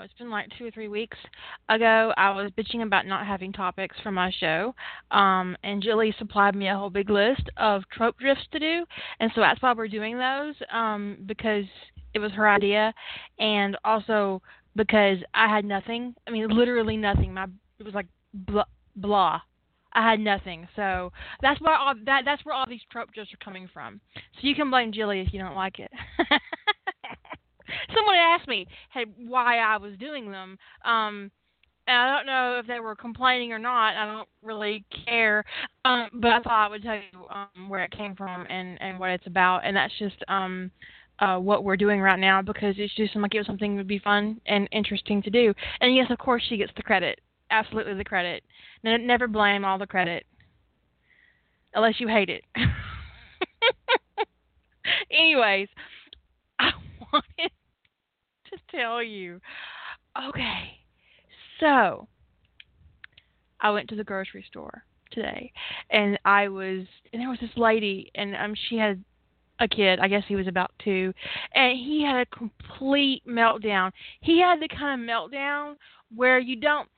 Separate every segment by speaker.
Speaker 1: It's been like two or three weeks ago, I was bitching about not having topics for my show. Um, and Julie supplied me a whole big list of trope drifts to do. And so that's why we're doing those, um, because it was her idea. And also because I had nothing. I mean, literally nothing. My It was like blah. blah. I had nothing, so that's where all that that's where all these trope drifts are coming from. So you can blame Jilly if you don't like it. Someone asked me hey, why I was doing them. Um, and I don't know if they were complaining or not. I don't really care. Um, but I thought I would tell you um, where it came from and and what it's about. And that's just um uh, what we're doing right now because it's just like it was something that would be fun and interesting to do. And yes, of course, she gets the credit. Absolutely the credit. Ne- never blame all the credit. Unless you hate it. Anyways, I wanted tell you. Okay, so I went to the grocery store today, and I was, and there was this lady, and um, she had a kid. I guess he was about two, and he had a complete meltdown. He had the kind of meltdown where you don't.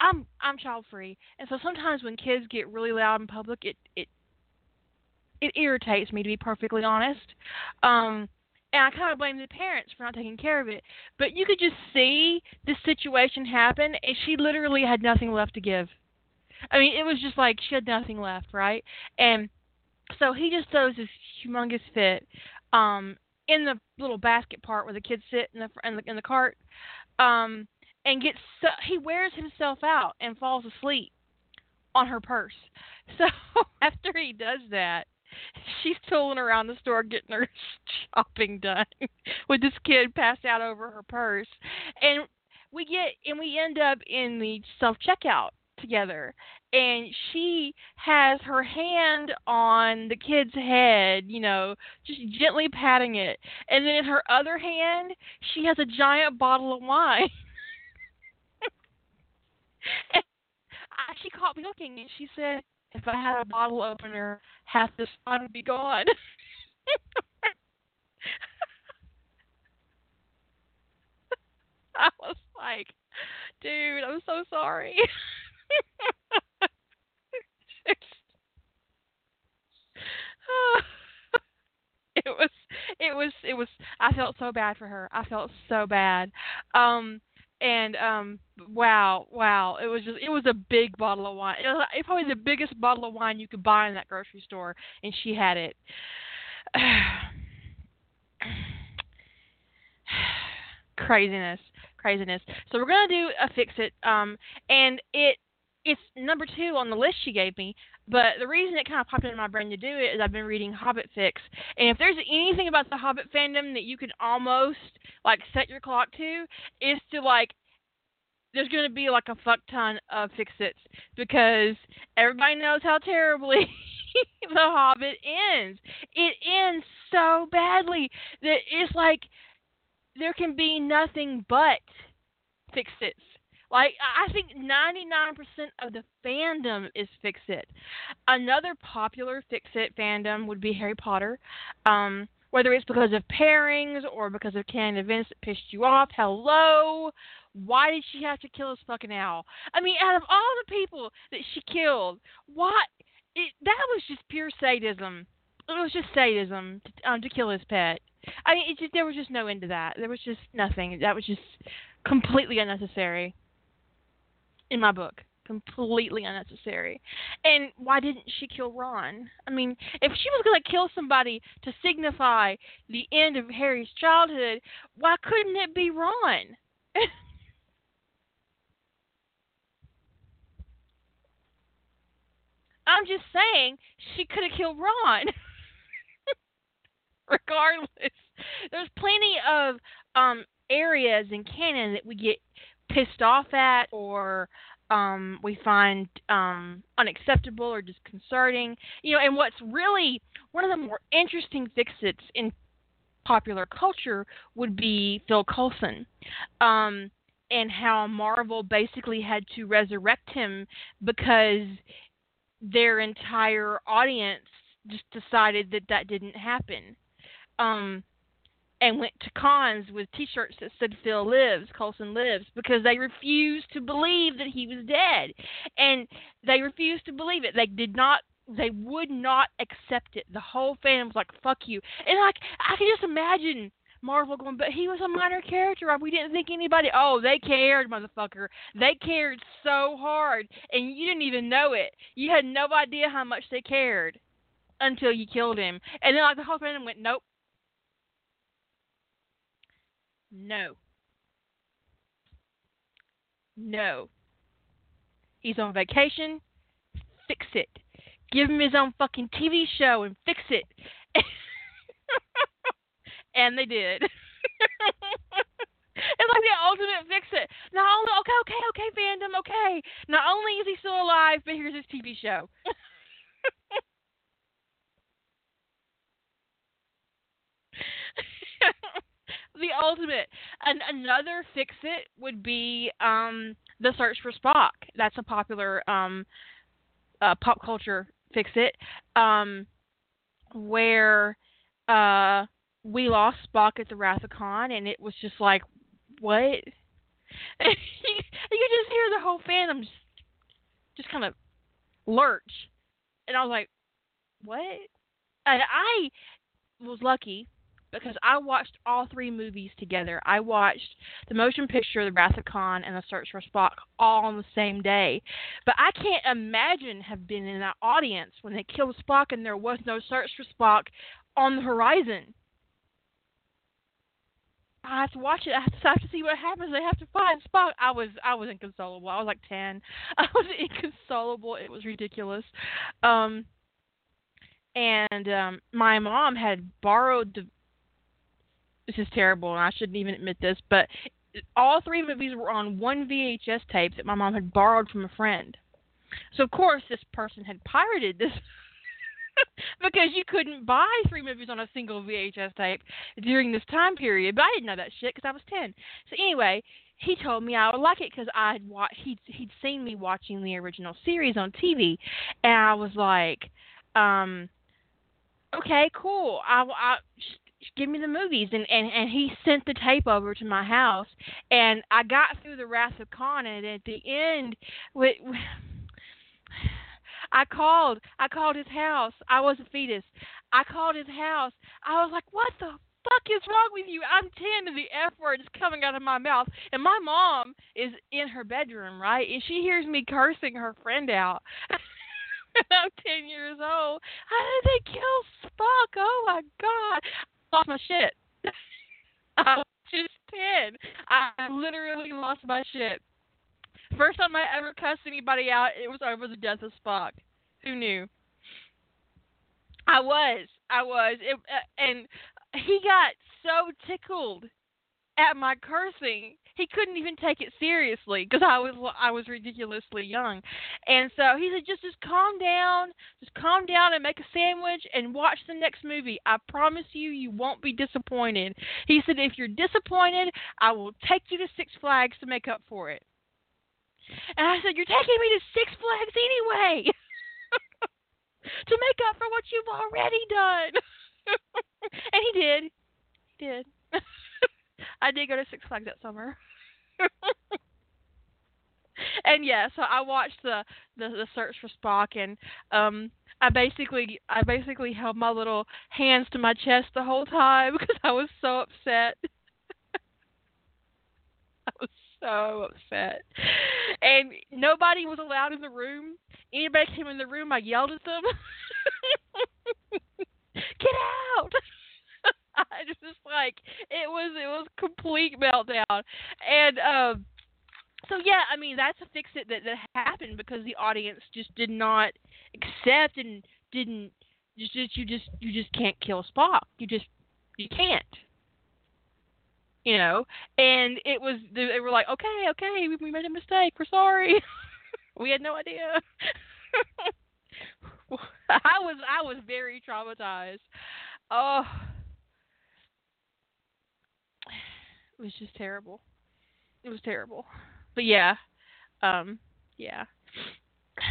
Speaker 1: I'm I'm child free, and so sometimes when kids get really loud in public, it it it irritates me to be perfectly honest. Um, and I kind of blame the parents for not taking care of it. But you could just see this situation happen, and she literally had nothing left to give. I mean, it was just like she had nothing left, right? And so he just throws this humongous fit um, in the little basket part where the kids sit in the in the, in the cart, um, and gets so, he wears himself out and falls asleep on her purse. So after he does that, she's tooling around the store getting her shopping done with this kid passed out over her purse, and we get and we end up in the self checkout together and she has her hand on the kid's head, you know, just gently patting it. And then in her other hand, she has a giant bottle of wine. she caught me looking and she said, if I had a bottle opener, half this wine would be gone. I was like, dude, I'm so sorry. it was it was it was I felt so bad for her. I felt so bad. Um and um wow, wow. It was just it was a big bottle of wine. It was probably the biggest bottle of wine you could buy in that grocery store and she had it. craziness craziness so we're going to do a fix it um and it it's number two on the list she gave me. But the reason it kind of popped into my brain to do it is I've been reading Hobbit Fix, and if there's anything about the Hobbit fandom that you can almost like set your clock to, is to like there's going to be like a fuck ton of fix its because everybody knows how terribly the Hobbit ends. It ends so badly that it's like there can be nothing but fix its like I think 99% of the fandom is Fix It. Another popular Fix It fandom would be Harry Potter. Um, whether it's because of pairings or because of canon events that pissed you off. Hello. Why did she have to kill this fucking owl? I mean, out of all the people that she killed, what? It, that was just pure sadism. It was just sadism to, um, to kill his pet. I mean, it just there was just no end to that. There was just nothing. That was just completely unnecessary in my book. Completely unnecessary. And why didn't she kill Ron? I mean, if she was going to kill somebody to signify the end of Harry's childhood, why couldn't it be Ron? I'm just saying she could have killed Ron. Regardless, there's plenty of um areas in canon that we get pissed off at or um we find um unacceptable or disconcerting. You know, and what's really one of the more interesting fixits in popular culture would be Phil Coulson. Um and how Marvel basically had to resurrect him because their entire audience just decided that that didn't happen. Um, and went to cons with T-shirts that said "Phil lives, Coulson lives" because they refused to believe that he was dead, and they refused to believe it. They did not. They would not accept it. The whole fandom was like, "Fuck you!" And like, I can just imagine Marvel going, but he was a minor character. We didn't think anybody. Oh, they cared, motherfucker. They cared so hard, and you didn't even know it. You had no idea how much they cared until you killed him. And then like the whole fandom went, nope, no, no. He's on vacation. Fix it. Give him his own fucking TV show and fix it. and they did. it's like the ultimate fix it. Not only okay, okay, okay, fandom, okay. Not only is he still alive, but here's his TV show. the ultimate. And another fix it would be um, the search for Spock. That's a popular um, uh, pop culture fix it, um, where uh, we lost Spock at the Wrath of Khan, and it was just like, what? you, just hear the whole fandom just, just kind of lurch, and I was like, what? And I was lucky because I watched all three movies together. I watched the motion picture, The Wrath of Khan, and The Search for Spock all on the same day. But I can't imagine have been in that audience when they killed Spock and there was no search for Spock on the horizon. I have to watch it. I have to, I have to see what happens. They have to find Spock. I was I was inconsolable. I was like ten. I was inconsolable. It was ridiculous. Um, and um, my mom had borrowed the. This is terrible, and I shouldn't even admit this, but all three movies were on one VHS tape that my mom had borrowed from a friend. So of course this person had pirated this because you couldn't buy three movies on a single VHS tape during this time period. But I didn't know that shit because I was ten. So anyway, he told me I would like it because I'd watch. He'd he'd seen me watching the original series on TV, and I was like, um, okay, cool. I, I give me the movies and and and he sent the tape over to my house and I got through the Wrath of Khan and at the end with I called. I called his house. I was a fetus. I called his house. I was like, "What the fuck is wrong with you? I'm 10 and the F word is coming out of my mouth. And my mom is in her bedroom, right? And she hears me cursing her friend out. I'm 10 years old. How did they kill Spock? Oh my god. Lost my shit. I was just 10. I literally lost my shit. First time I ever cussed anybody out, it was over the death of Spock. Who knew? I was, I was, it, uh, and he got so tickled at my cursing, he couldn't even take it seriously because I was I was ridiculously young, and so he said, just just calm down, just calm down and make a sandwich and watch the next movie. I promise you, you won't be disappointed. He said, if you're disappointed, I will take you to Six Flags to make up for it. And I said, You're taking me to Six Flags anyway to make up for what you've already done. and he did. He did. I did go to Six Flags that summer. and yeah, so I watched the, the the search for Spock and um I basically I basically held my little hands to my chest the whole time because I was so upset. I was so upset. And nobody was allowed in the room. Anybody came in the room, I yelled at them. Get out! I just like it was it was complete meltdown. And um so yeah, I mean that's a fix it that that happened because the audience just did not accept and didn't just just you just you just can't kill Spock. You just you can't. You know, and it was they were like, okay, okay, we, we made a mistake. We're sorry. we had no idea. I was I was very traumatized. Oh, it was just terrible. It was terrible. But yeah, um, yeah.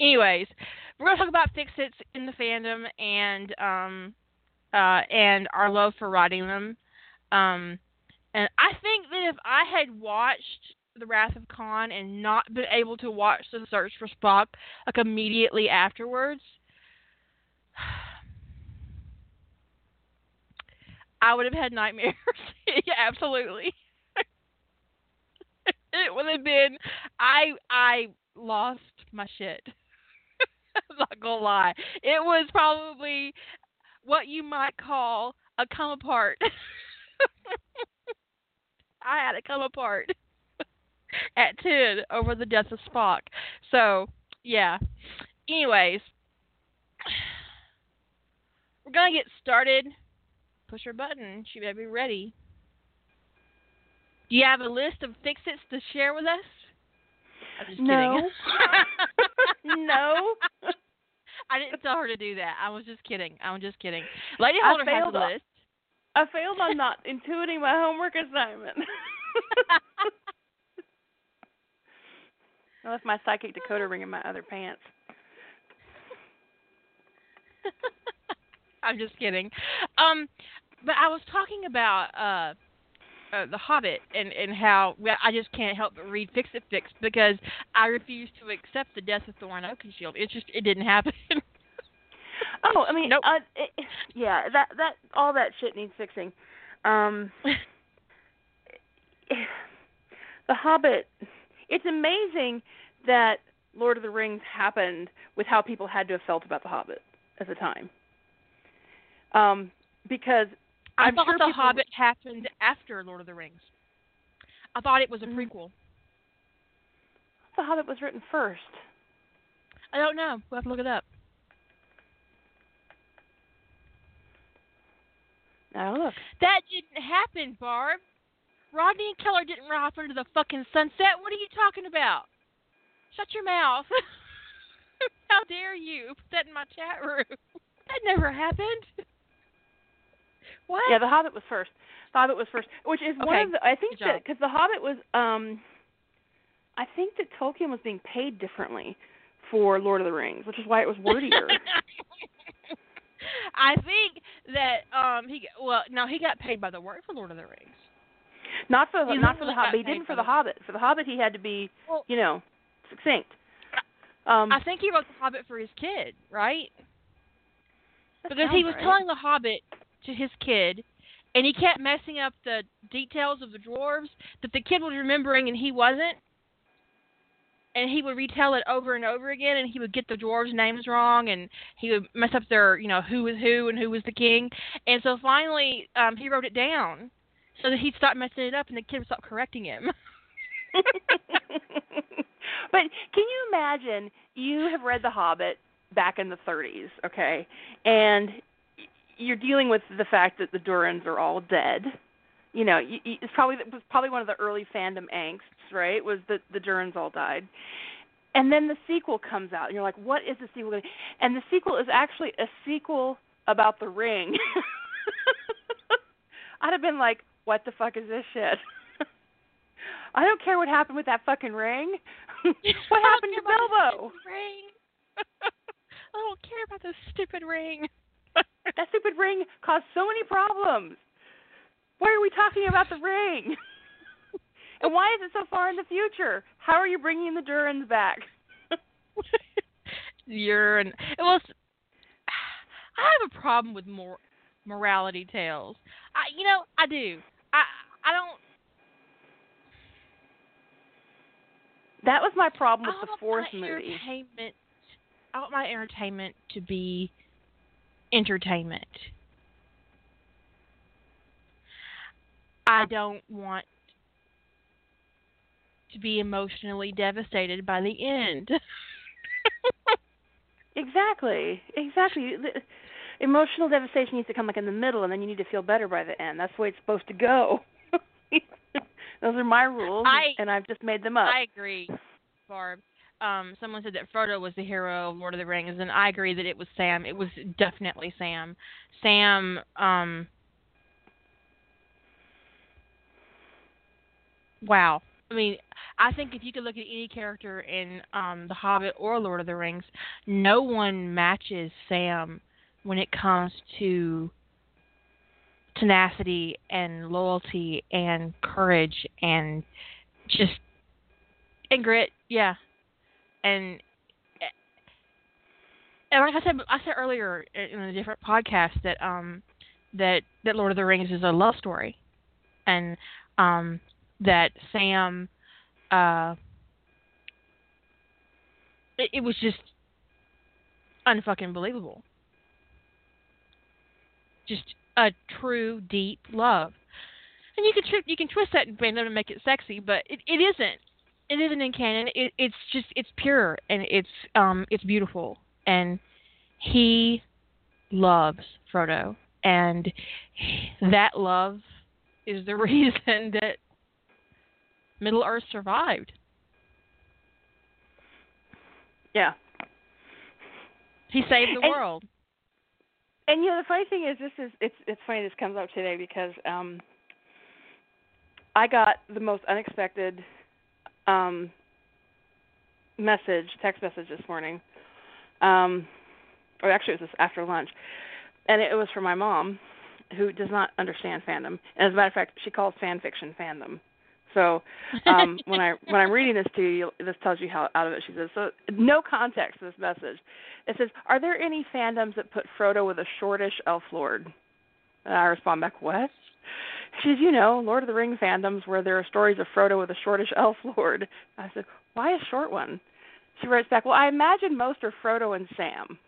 Speaker 1: Anyways, we're gonna talk about fix-its in the fandom and um, uh, and our love for writing them. Um, and I think that if I had watched The Wrath of Khan and not been able to watch The Search for Spock like immediately afterwards, I would have had nightmares. yeah, absolutely. it would have been I I lost my shit. I'm not gonna lie. It was probably what you might call a come apart. I had to come apart at ten over the death of Spock. So yeah. Anyways, we're gonna get started. Push her button. She better be ready. Do you have a list of fix-its to share with us? I'm just
Speaker 2: No.
Speaker 1: kidding.
Speaker 2: no.
Speaker 1: I didn't tell her to do that. I was just kidding. I'm just kidding. Lady Holder has a list.
Speaker 2: I failed on not intuiting my homework assignment. I left my psychic decoder ring in my other pants.
Speaker 1: I'm just kidding. Um, but I was talking about uh, uh the Hobbit and and how well, I just can't help but read Fix It Fix because I refuse to accept the death of Thorin Oakenshield. It just it didn't happen.
Speaker 2: Oh, I mean,
Speaker 1: Nope.
Speaker 2: uh, it, yeah, that that all that shit needs fixing. Um, the Hobbit. It's amazing that Lord of the Rings happened with how people had to have felt about the Hobbit at the time. Um, because
Speaker 1: I
Speaker 2: I'm
Speaker 1: thought
Speaker 2: sure
Speaker 1: the
Speaker 2: people-
Speaker 1: Hobbit happened after Lord of the Rings. I thought it was a
Speaker 2: Mm.
Speaker 1: prequel.
Speaker 2: the Hobbit was written first.
Speaker 1: I don't know. We'll have to look it up.
Speaker 2: Now look.
Speaker 1: That didn't happen, Barb. Rodney and Keller didn't ride off into the fucking sunset. What are you talking about? Shut your mouth. How dare you put that in my chat room? That never happened. What?
Speaker 2: Yeah, the Hobbit was first. The Hobbit was first, which is one of the. I think that because the Hobbit was. um I think that Tolkien was being paid differently for Lord of the Rings, which is why it was wordier.
Speaker 1: I think that um he well no he got paid by the word for Lord of the Rings.
Speaker 2: not for the,
Speaker 1: He
Speaker 2: not for the Hobbit. He didn't
Speaker 1: for
Speaker 2: the- Hobbit. For the Hobbit, he had to be,
Speaker 1: Well-
Speaker 2: you know, succinct. Um,
Speaker 1: I think he wrote the Hobbit for his kid, right? Because he was
Speaker 2: right.
Speaker 1: telling the Hobbit to his kid, and he kept messing up the details of the dwarves that the kid was remembering and he wasn't. And he would retell it over and over again, and he would get the dwarves' names wrong, and he would mess up their, you know, who was who and who was the king. And so finally, um, he wrote it down so that he'd stop messing it up, and the kid would stop correcting him.
Speaker 2: but can you imagine you have read The Hobbit back in the 30s, okay, and you're dealing with the fact that the Durins are all dead. You know, you, you, it's probably it was probably one of the early fandom angsts, right? Was that the Durins all died, and then the sequel comes out, and you're like, what is the sequel? And the sequel is actually a sequel about the ring. I'd have been like, what the fuck is this shit? I don't care what happened with that fucking ring. what happened to Bilbo?
Speaker 1: Ring. I don't care about this stupid ring.
Speaker 2: That stupid ring caused so many problems. Why are we talking about the ring? and why is it so far in the future? How are you bringing the Durins back?
Speaker 1: You're an was. I have a problem with more morality tales. I, you know, I do. I, I don't.
Speaker 2: That was my problem with the fourth
Speaker 1: my
Speaker 2: movie.
Speaker 1: Entertainment. I want my entertainment to be entertainment. I don't want to be emotionally devastated by the end.
Speaker 2: exactly. Exactly. Emotional devastation needs to come like in the middle, and then you need to feel better by the end. That's the way it's supposed to go. Those are my rules,
Speaker 1: I-
Speaker 2: and I've just made them up.
Speaker 1: I agree, Barb. Um, someone said that Frodo was the hero of Lord of the Rings, and I agree that it was Sam. It was definitely Sam. Sam. Um, wow. I mean, I think if you could look at any character in um, The Hobbit or Lord of the Rings, no one matches Sam when it comes to tenacity and loyalty and courage and just and grit. Yeah, and and like I said, I said earlier in a different podcast that um that that Lord of the Rings is a love story, and um that Sam uh it, it was just unfucking believable. Just a true deep love. And you can tri- you can twist that in fandom to make it sexy, but it, it isn't. It isn't in canon. It, it's just it's pure and it's um it's beautiful and he loves Frodo and that love is the reason that Middle Earth survived.
Speaker 2: yeah.
Speaker 1: He saved the
Speaker 2: And-
Speaker 1: world.
Speaker 2: And you know the funny thing is this is it's it's funny this comes up today because um I got the most unexpected um message, text message this morning. Um or actually it was this after lunch. And it was from my mom who does not understand fandom. And as a matter of fact, she calls fan fiction fandom. So um when I when I'm reading this to you, this tells you how out of it she says. So no context to this message. It says, "Are there any fandoms that put Frodo with a shortish elf lord?" And I respond back, "What?" She says, "You know, Lord of the Ring fandoms where there are stories of Frodo with a shortish elf lord." I said, "Why a short one?" She writes back, "Well, I imagine most are Frodo and Sam."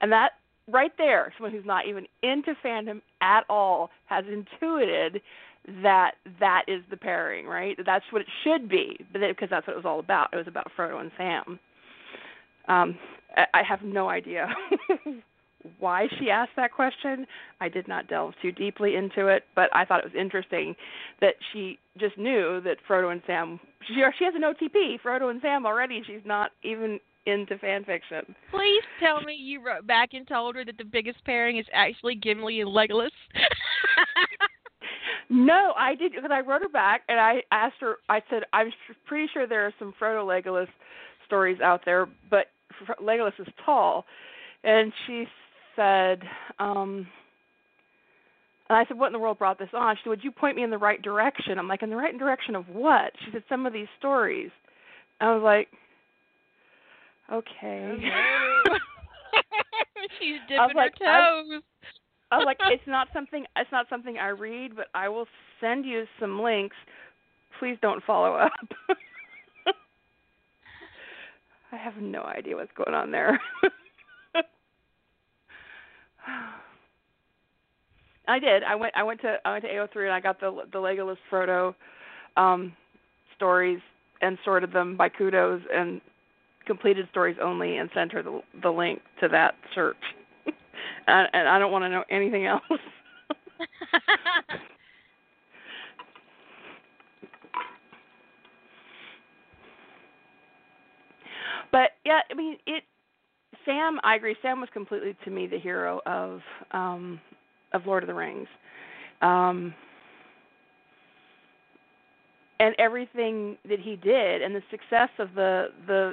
Speaker 2: And that right there, someone who's not even into fandom at all has intuited that that is the pairing, right? That's what it should be, because that's what it was all about. It was about Frodo and Sam. Um, I have no idea why she asked that question. I did not delve too deeply into it, but I thought it was interesting that she just knew that Frodo and Sam. She she has an OTP, Frodo and Sam already. She's not even into fan fiction.
Speaker 1: Please tell me you wrote back and told her that the biggest pairing is actually Gimli and Legolas.
Speaker 2: No, I did because I wrote her back and I asked her. I said I'm pretty sure there are some Frodo Legolas stories out there, but Legolas is tall, and she said, um, and I said, what in the world brought this on? She said, would you point me in the right direction? I'm like, in the right direction of what? She said, some of these stories. I was like, okay.
Speaker 1: She's dipping
Speaker 2: like,
Speaker 1: her toes.
Speaker 2: I was like, it's not something it's not something I read, but I will send you some links. Please don't follow up. I have no idea what's going on there. I did. I went. I went to. I went to AO3 and I got the the Legolas Frodo um, stories and sorted them by kudos and completed stories only and sent her the the link to that search. and, and I don't want to know anything else. but yeah, I mean it. Sam, I agree. Sam was completely to me the hero of um of Lord of the Rings. Um and everything that he did and the success of the the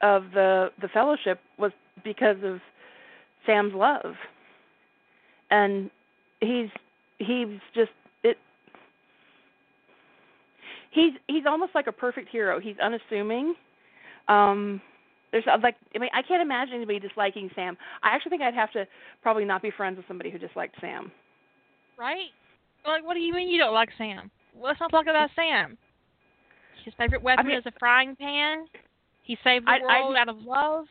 Speaker 2: of the the fellowship was because of Sam's love. And he's he's just it he's he's almost like a perfect hero. He's unassuming. Um there's uh, like I mean I can't imagine anybody disliking Sam. I actually think I'd have to probably not be friends with somebody who disliked Sam.
Speaker 1: right? Like, what do you mean you don't like Sam? Let's not talk about Sam. His favorite weapon
Speaker 2: mean-
Speaker 1: is a frying pan. He saved the
Speaker 2: I- I-
Speaker 1: world out of love.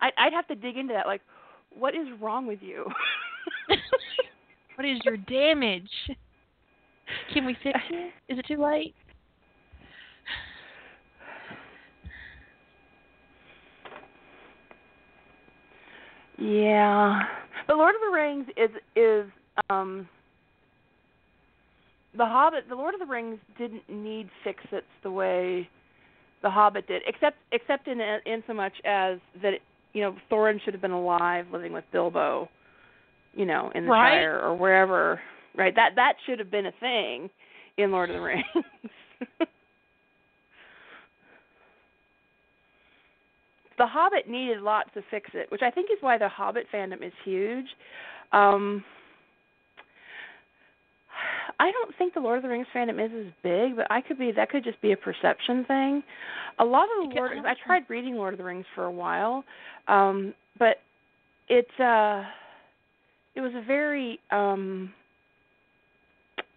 Speaker 2: I I'd have to dig into that like what is wrong with you?
Speaker 1: what is your damage? Can we fix it? Is it too late?
Speaker 2: Yeah, but Lord of the Rings is is um the Hobbit. The Lord of the Rings didn't need fix-its the way the Hobbit did, except except in in so much as that you know Thorin should have been alive, living with Bilbo, you know, in the
Speaker 1: Right.
Speaker 2: Shire or wherever. Right. That that should have been a thing in Lord of the Rings. the Hobbit needed lots to fix it, which I think is why the Hobbit fandom is huge. Um I don't think the Lord of the Rings fandom is as big, but I could be that could just be a perception thing. A lot of the Lord I tried reading Lord of the Rings for a while, um, but it uh it was a very um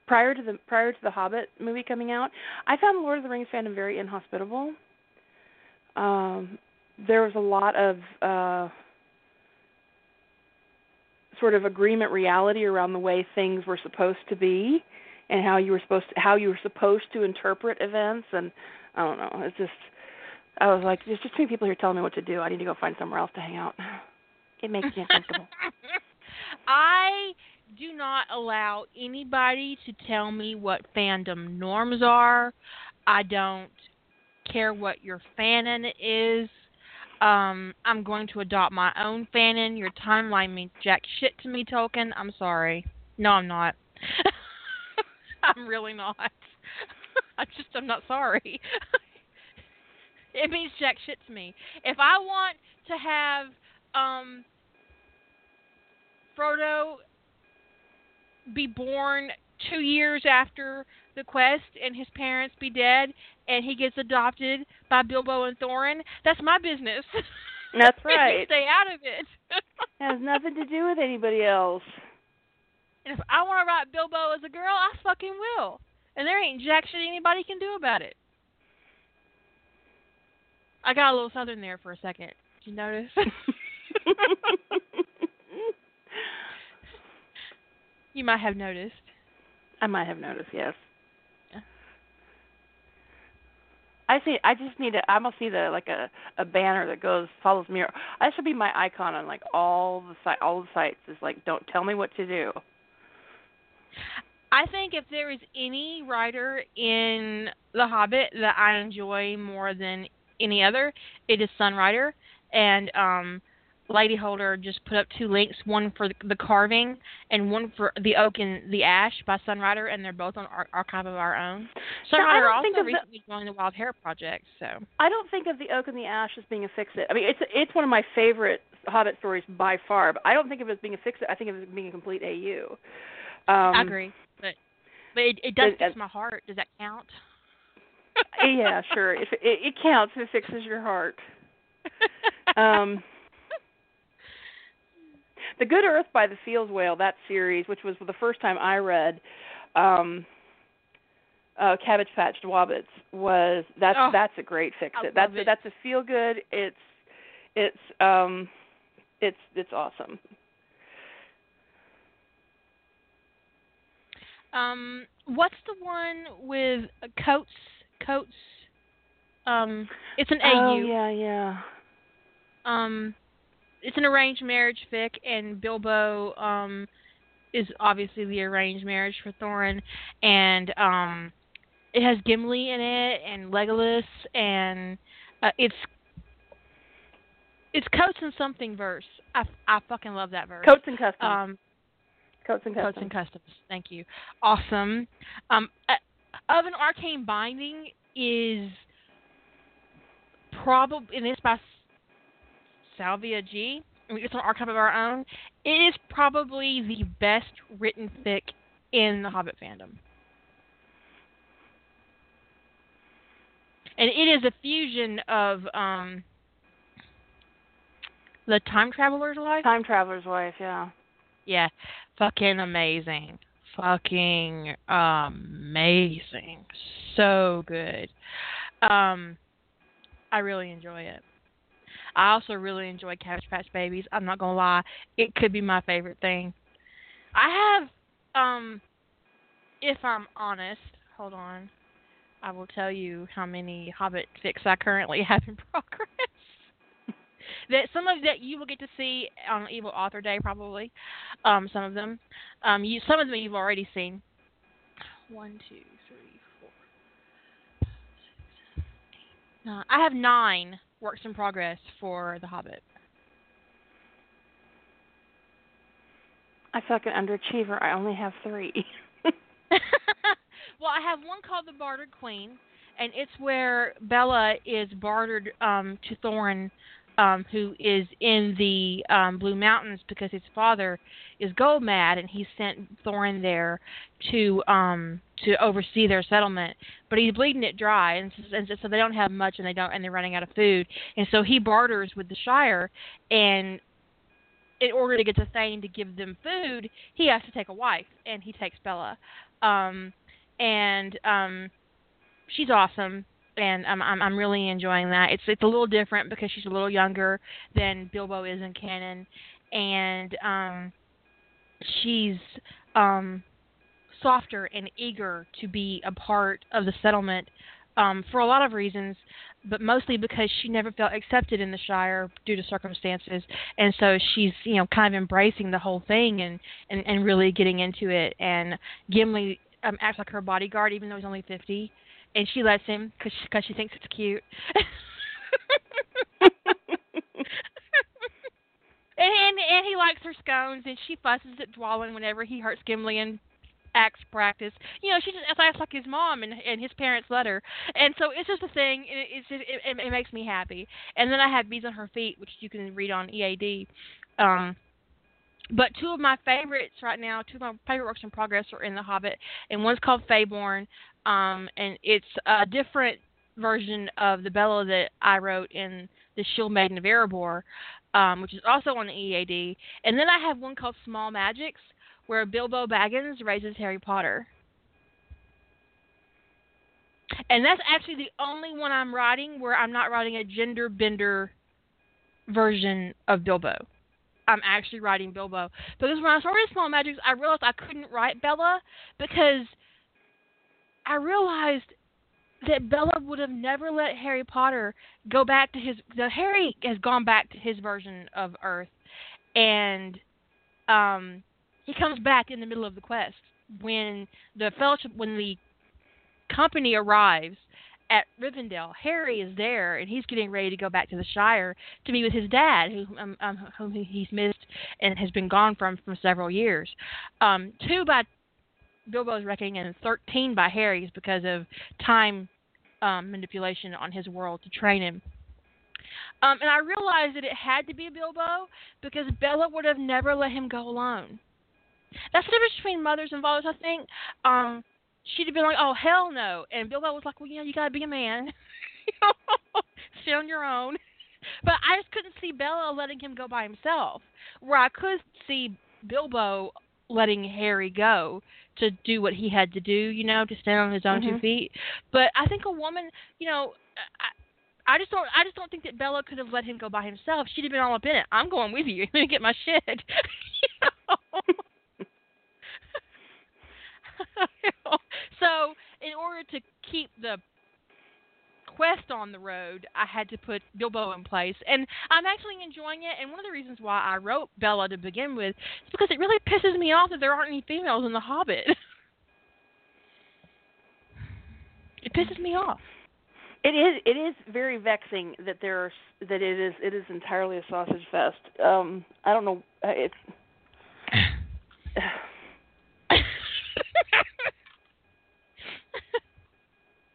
Speaker 2: prior to the prior to the Hobbit movie coming out, I found the Lord of the Rings fandom very inhospitable. Um there was a lot of uh sort of agreement reality around the way things were supposed to be and how you were supposed to, how you were supposed to interpret events and I don't know, it's just I was like there's just too many people here telling me what to do. I need to go find somewhere else to hang out. It makes me uncomfortable.
Speaker 1: I do not allow anybody to tell me what fandom norms are. I don't care what your fanon is. Um, I'm going to adopt my own fanon. Your timeline means jack shit to me, Tolkien. I'm sorry. No, I'm not. I'm really not. I just I'm not sorry. it means jack shit to me. If I want to have um Frodo be born two years after the quest and his parents be dead and he gets adopted by Bilbo and Thorin, that's my business.
Speaker 2: That's right.
Speaker 1: Stay out of it.
Speaker 2: It has nothing to do with anybody else.
Speaker 1: and if I want to write Bilbo as a girl, I fucking will. And there ain't jack shit anybody can do about it. I got a little southern there for a second. Did you notice? you might have noticed.
Speaker 2: I might have noticed, yes.
Speaker 1: Yeah.
Speaker 2: I see. I just need a. I must need a like a a banner that goes follows me. That should be my icon on like all the site all the sites. Is like, don't tell me what to do.
Speaker 1: I think if there is any writer in The Hobbit that I enjoy more than any other, it is Sunrider. And um Lady Holder just put up two links, one for the carving and one for the oak and the ash by Sunrider, and they're both on Ar- Archive of Our Own. Sunrider
Speaker 2: think
Speaker 1: also
Speaker 2: of the-
Speaker 1: recently joined the Wild Hair Project, so
Speaker 2: I don't think of the oak and the ash as being a fix it. I mean, it's it's one of my favorite Hobbit stories by far, but I don't think of it as being a fix it. I think of it as being a complete AU. Um,
Speaker 1: I agree. But but it, it does
Speaker 2: It-
Speaker 1: fix my heart. Does that count?
Speaker 2: yeah, sure. If it, it counts, if it fixes your heart. Um, the Good Earth by the Fields Whale, that series, which was the first time I read um, uh, Cabbage Patch Wobbits, was that's
Speaker 1: Oh,
Speaker 2: that's a great fix it. that's a,
Speaker 1: it.
Speaker 2: that's a feel good. It's it's um it's it's awesome.
Speaker 1: Um, what's the one with Coates? Coates. Um, it's an AU.
Speaker 2: Oh yeah, yeah.
Speaker 1: Um, it's an arranged marriage fic, and Bilbo um is obviously the arranged marriage for Thorin, and um, it has Gimli in it and Legolas, and uh, it's it's Coates and something verse. I I fucking love that verse.
Speaker 2: Coats and customs.
Speaker 1: Um,
Speaker 2: Coats and
Speaker 1: Coats
Speaker 2: customs.
Speaker 1: and Customs. Thank you. Awesome. Um, uh, of an arcane binding is probably and it's by Salvia G. mean, it's an archive of our own. It is probably the best written fic in the Hobbit fandom. And it is a fusion of um the time traveler's life
Speaker 2: Time traveler's wife. Yeah.
Speaker 1: yeah, fucking amazing. Fucking amazing. So good. Um I really enjoy it. I also really enjoy Cabbage Patch Babies. I'm not gonna lie, it could be my favorite thing. I have um if I'm honest, hold on. I will tell you how many Hobbit fix I currently have in progress. that some of that you will get to see on Evil Author Day probably. Um, some of them. Um, you some of them you've already seen. One, two, three, four. I have nine works in progress for The Hobbit.
Speaker 2: I feel like an underachiever. I only have three.
Speaker 1: well, I have one called The Bartered Queen, and it's where Bella is bartered um, to Thorin, um, who is in the um, Blue Mountains because his father is gold mad, and he sent Thorin there to um, to oversee their settlement. But he's bleeding it dry, and so, and so they don't have much, and they don't, and they're running out of food, and so he barters with the Shire, and in order to get the Thane to give them food, he has to take a wife, and he takes Bella. Um, and um, she's awesome, and I'm, I'm I'm really enjoying that. It's it's a little different because she's a little younger than Bilbo is in canon, and um, she's um, softer and eager to be a part of the settlement um, for a lot of reasons but mostly because she never felt accepted in the Shire due to circumstances, and so she's you know kind of embracing the whole thing and and, and really getting into it. And Gimli um, acts like her bodyguard, even though he's only fifty, and she lets him because because she thinks it's cute. and and he likes her scones, and she fusses at Dwalin whenever he hurts Gimli and axe practice. You know, she just acts like his mom and and his parents let her. And so it's just a thing. It, it's just, it, it makes me happy. And then I have bees on her feet, which you can read on EAD. Um, but two of my favorites right now, two of my favorite works in progress are in The Hobbit, and one's called Fayborn, um, and it's a different version of the Bella that I wrote in The Shield Maiden of Erebor, um, which is also on the EAD. And then I have one called Small Magics, where Bilbo Baggins raises Harry Potter. And that's actually the only one I'm writing where I'm not writing a gender bender version of Bilbo. I'm actually writing Bilbo. Because when I started Small Magics, I realized I couldn't write Bella because I realized that Bella would have never let Harry Potter go back to his. The Harry has gone back to his version of Earth, and um, he comes back in the middle of the quest when the fellowship when the company arrives at Rivendell. Harry is there and he's getting ready to go back to the Shire to meet with his dad, who um, um, whom he's missed and has been gone from for several years. Um, two by Bilbo's reckoning, and thirteen by Harry's because of time um, manipulation on his world to train him. Um, and I realized that it had to be Bilbo because Bella would have never let him go alone. That's the difference between mothers and fathers, I think. Um, she'd have been like, "Oh hell no," and Bilbo was like, "Well, you you gotta be a man, stay on your own." But I just couldn't see Bella letting him go by himself. Where I could see Bilbo letting Harry go to do what he had to do, you know, to stand on his own
Speaker 2: Mhm.
Speaker 1: two feet. But I think a woman, you know, I, I just don't, I just don't think that Bella could have let him go by himself. She'd have been all up in it. I'm going with you. Let me get my shit. You know? so, in order to keep the quest on the road, I had to put Bilbo in place, and I'm actually enjoying it. And one of the reasons why I wrote Bella to begin with is because it really pisses me off that there aren't any females in The Hobbit. it pisses me off.
Speaker 2: It is it is very vexing that there's that it is it is entirely a sausage fest. Um I don't know uh, it's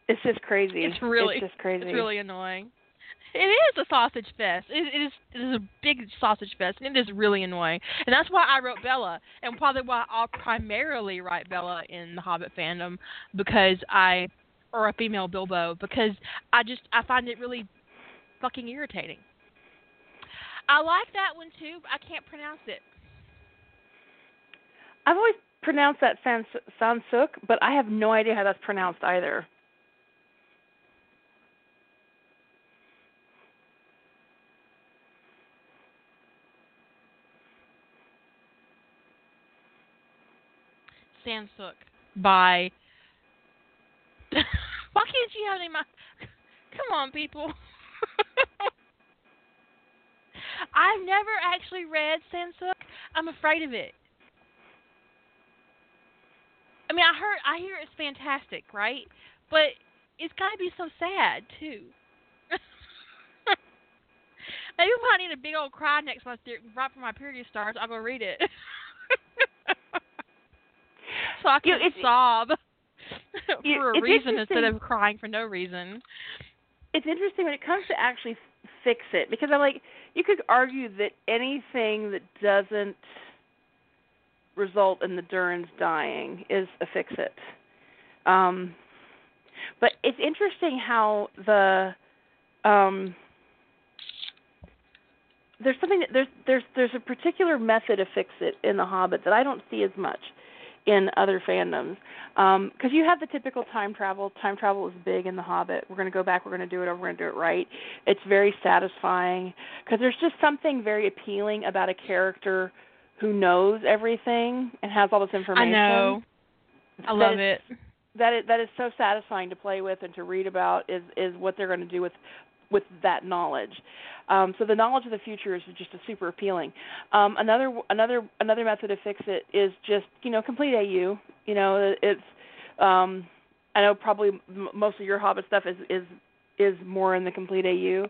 Speaker 2: it's just crazy.
Speaker 1: It's really
Speaker 2: it's just crazy.
Speaker 1: It's really annoying. It is a sausage fest. It, it is it is a big sausage fest, and it is really annoying. And that's why I wrote Bella, and probably why I'll primarily write Bella in the Hobbit fandom because I, or a female Bilbo, because I just I find it really fucking irritating. I like that one too, but I can't pronounce it.
Speaker 2: I've always pronounced that Sans Sansukh, but I have no idea how that's pronounced either.
Speaker 1: Sansukh. by. Why can't you have any? My... Come on, people. I've never actually read Sansukh. I'm afraid of it. I mean, I heard, I hear it's fantastic, right? But it's got to be so sad too. Maybe when I need a big old cry next month, right for my period starts, I'll go read it. Can
Speaker 2: You it's-
Speaker 1: sob
Speaker 2: you-
Speaker 1: for a reason instead of crying for no reason.
Speaker 2: it's interesting when it comes to actually fix it because I'm like you could argue that anything that doesn't result in the Durins dying is a fix it. Um, but it's interesting how the um, there's something that there's there's there's a particular method of fix it in the Hobbit that I don't see as much in other fandoms um, because you have the typical time travel. Time travel is big in The Hobbit. We're going to go back. We're going to do it over. We're going to do it right. It's very satisfying because there's just something very appealing about a character who knows everything and has all this information.
Speaker 1: I know. I love it.
Speaker 2: That is that is so satisfying to play with and to read about is is what they're going to do with with that knowledge. Um, so the knowledge of the future is just super appealing. Um, another another another method to fix it is just you know complete AU. You know it's um, I know probably m- most of your Hobbit stuff is is is more in the complete AU,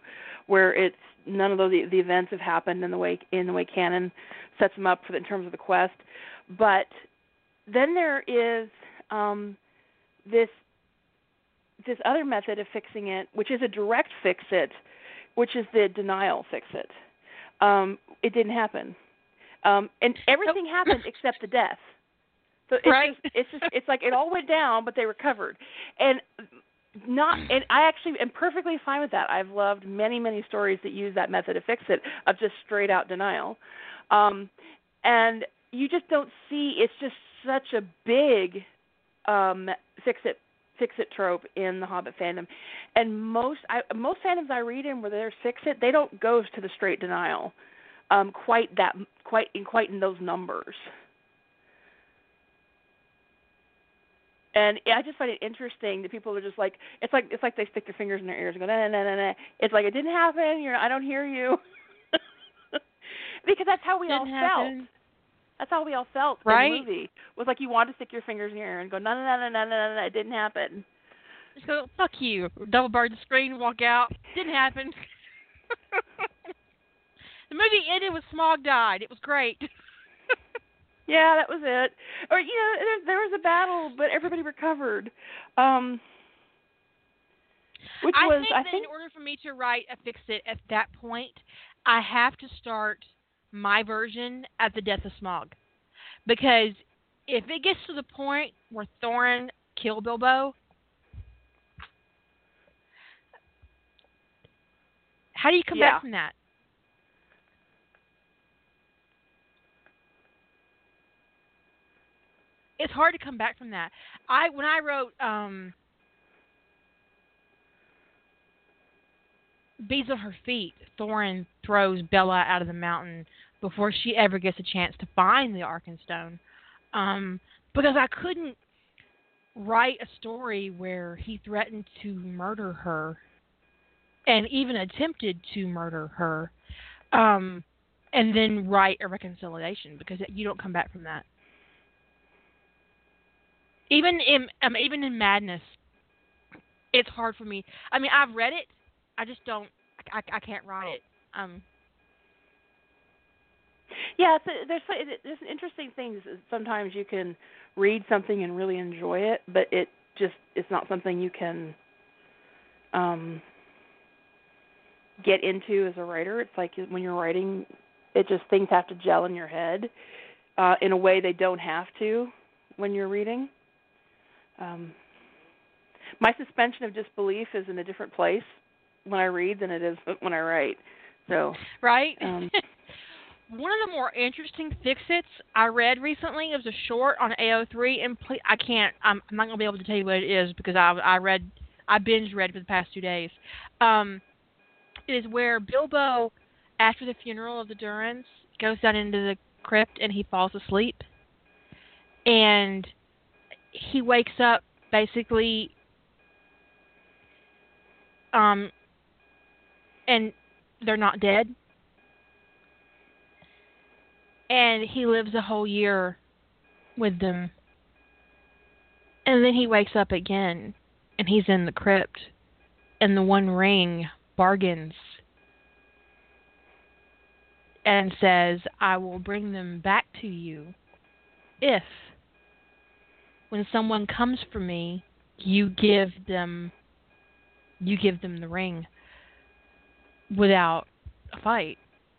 Speaker 2: where it's none of those the events have happened in the way in the way canon sets them up for the, in terms of the quest. But then there is um, this this other method of fixing it, which is a direct fix it, which is the denial fix it. Um, it didn't happen, um, and everything happened except the death. So it's
Speaker 1: Right.
Speaker 2: just it's just it's like it all went down, but they recovered, and not and I actually am perfectly fine with that. I've loved many many stories that use that method of fix it of just straight out denial, um, and you just don't see. It's just such a big um, fix it fix it trope in the Hobbit fandom, and most I, most fandoms I read in where they're fix it, they don't go to the straight denial, um, quite that quite in quite in those numbers. And I just find it interesting that people are just like it's like it's like they stick their fingers in their ears and go na na na na na. It's like it didn't happen. You're I don't hear you. because that's how we all
Speaker 1: Didn't
Speaker 2: felt. That's how we all felt
Speaker 1: Right.
Speaker 2: in the movie. Was like you wanted to stick your fingers in your ear and go, no, no, no, no, no, no, no, it didn't happen.
Speaker 1: Just go, fuck you. Double bar the screen, walk out. Didn't happen. the movie ended with Smaug died. It was great.
Speaker 2: Yeah, that was it. Or you know, there, there was a battle, but everybody recovered. Um, which
Speaker 1: I
Speaker 2: was,
Speaker 1: think
Speaker 2: I
Speaker 1: that
Speaker 2: think,
Speaker 1: in order for me to write a fix it at that point, I have to start my version at the death of Smaug. Because if it gets to the point where Thorin killed Bilbo, how do you come
Speaker 2: Yeah.
Speaker 1: back from that? It's hard to come back from that. I when I wrote um Beads of her feet, Thorin throws Bella out of the mountain before she ever gets a chance to find the Arkenstone. Um, because I couldn't write a story where he threatened to murder her and even attempted to murder her um, and then write a reconciliation because you don't come back from that. Even in um, even in Madness, it's hard for me. I mean, I've read it. I just don't. I, I can't write it. Um,
Speaker 2: yeah, so there's there's interesting things. Sometimes you can read something and really enjoy it, but it just it's not something you can um get into as a writer. It's like when you're writing, it just things have to gel in your head uh, in a way they don't have to when you're reading. Um, my suspension of disbelief is in a different place when I read than it is when I write. So,
Speaker 1: right?
Speaker 2: Um,
Speaker 1: One of the more interesting fix-its I read recently was a short on AO3, and ple- I can't. I'm, I'm not gonna be able to tell you what it is because I I read I binge read for the past two days. Um, it is where Bilbo, after the funeral of the Durins, goes down into the crypt and he falls asleep, and he wakes up basically um and they're not dead. And he lives a whole year with them. And then he wakes up again and he's in the crypt and the one ring bargains and says i will bring them back to you. If when someone comes for me you give them you give them the ring without a fight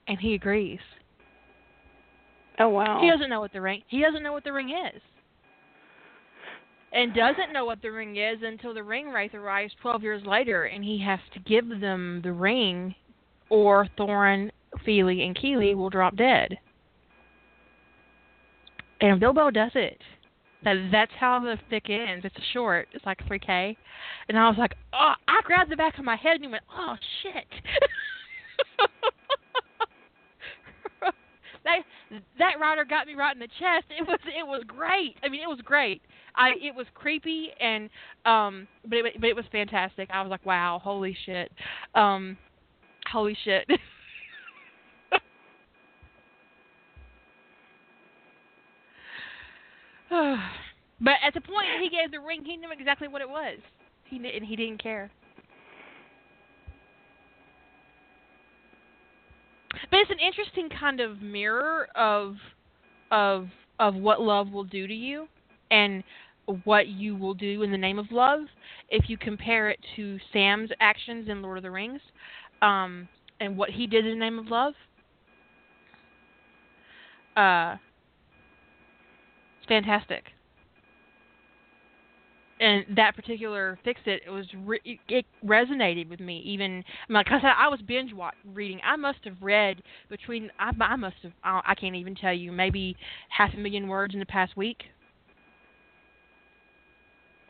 Speaker 1: and he agrees
Speaker 2: Oh wow.
Speaker 1: he doesn't know what the ring he doesn't know what the ring is and doesn't know what the ring is until the ring wraith arrives 12 years later and he has to give them the ring or Thorin, Fili and Kili will drop dead. And Bilbo does it. That that's how the fic ends. It's short. It's like 3K. And I was like, oh, I grabbed the back of my head and went, oh shit. that that rider got me right in the chest. It was it was great. I mean, it was great. I it was creepy and um, but it but it was fantastic. I was like, wow, holy shit, um, holy shit. but at the point he gave the ring, he knew exactly what it was. He and he didn't care. But it's an interesting kind of mirror of of of what love will do to you and what you will do in the name of love if you compare it to Sam's actions in Lord of the Rings um, and what he did in the name of love. Uh, fantastic. And that particular fix it, it was re- it, it resonated with me. Even I mean, like I said, I was binge reading. I must have read between I, I must have I, I can't even tell you maybe half a million words in the past week.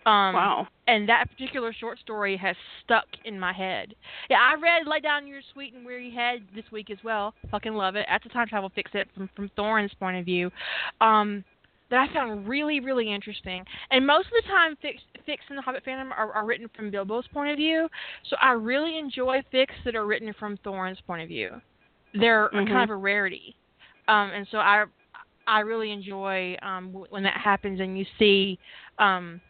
Speaker 1: Um,
Speaker 2: wow.
Speaker 1: and that particular short story has stuck in my head. Yeah, I read "Lay Down Your Sweet and Weary Head" this week as well. Fucking love it. At the time travel fix it from from Thorin's point of view, um, that I found really really interesting. And most of the time, fix fix in the Hobbit fandom are, are written from Bilbo's point of view. So I really enjoy fix that are written from Thorin's point of view. They're
Speaker 2: Mhm.
Speaker 1: kind of a rarity, um, and so I I really enjoy um, when that happens and you see. Um,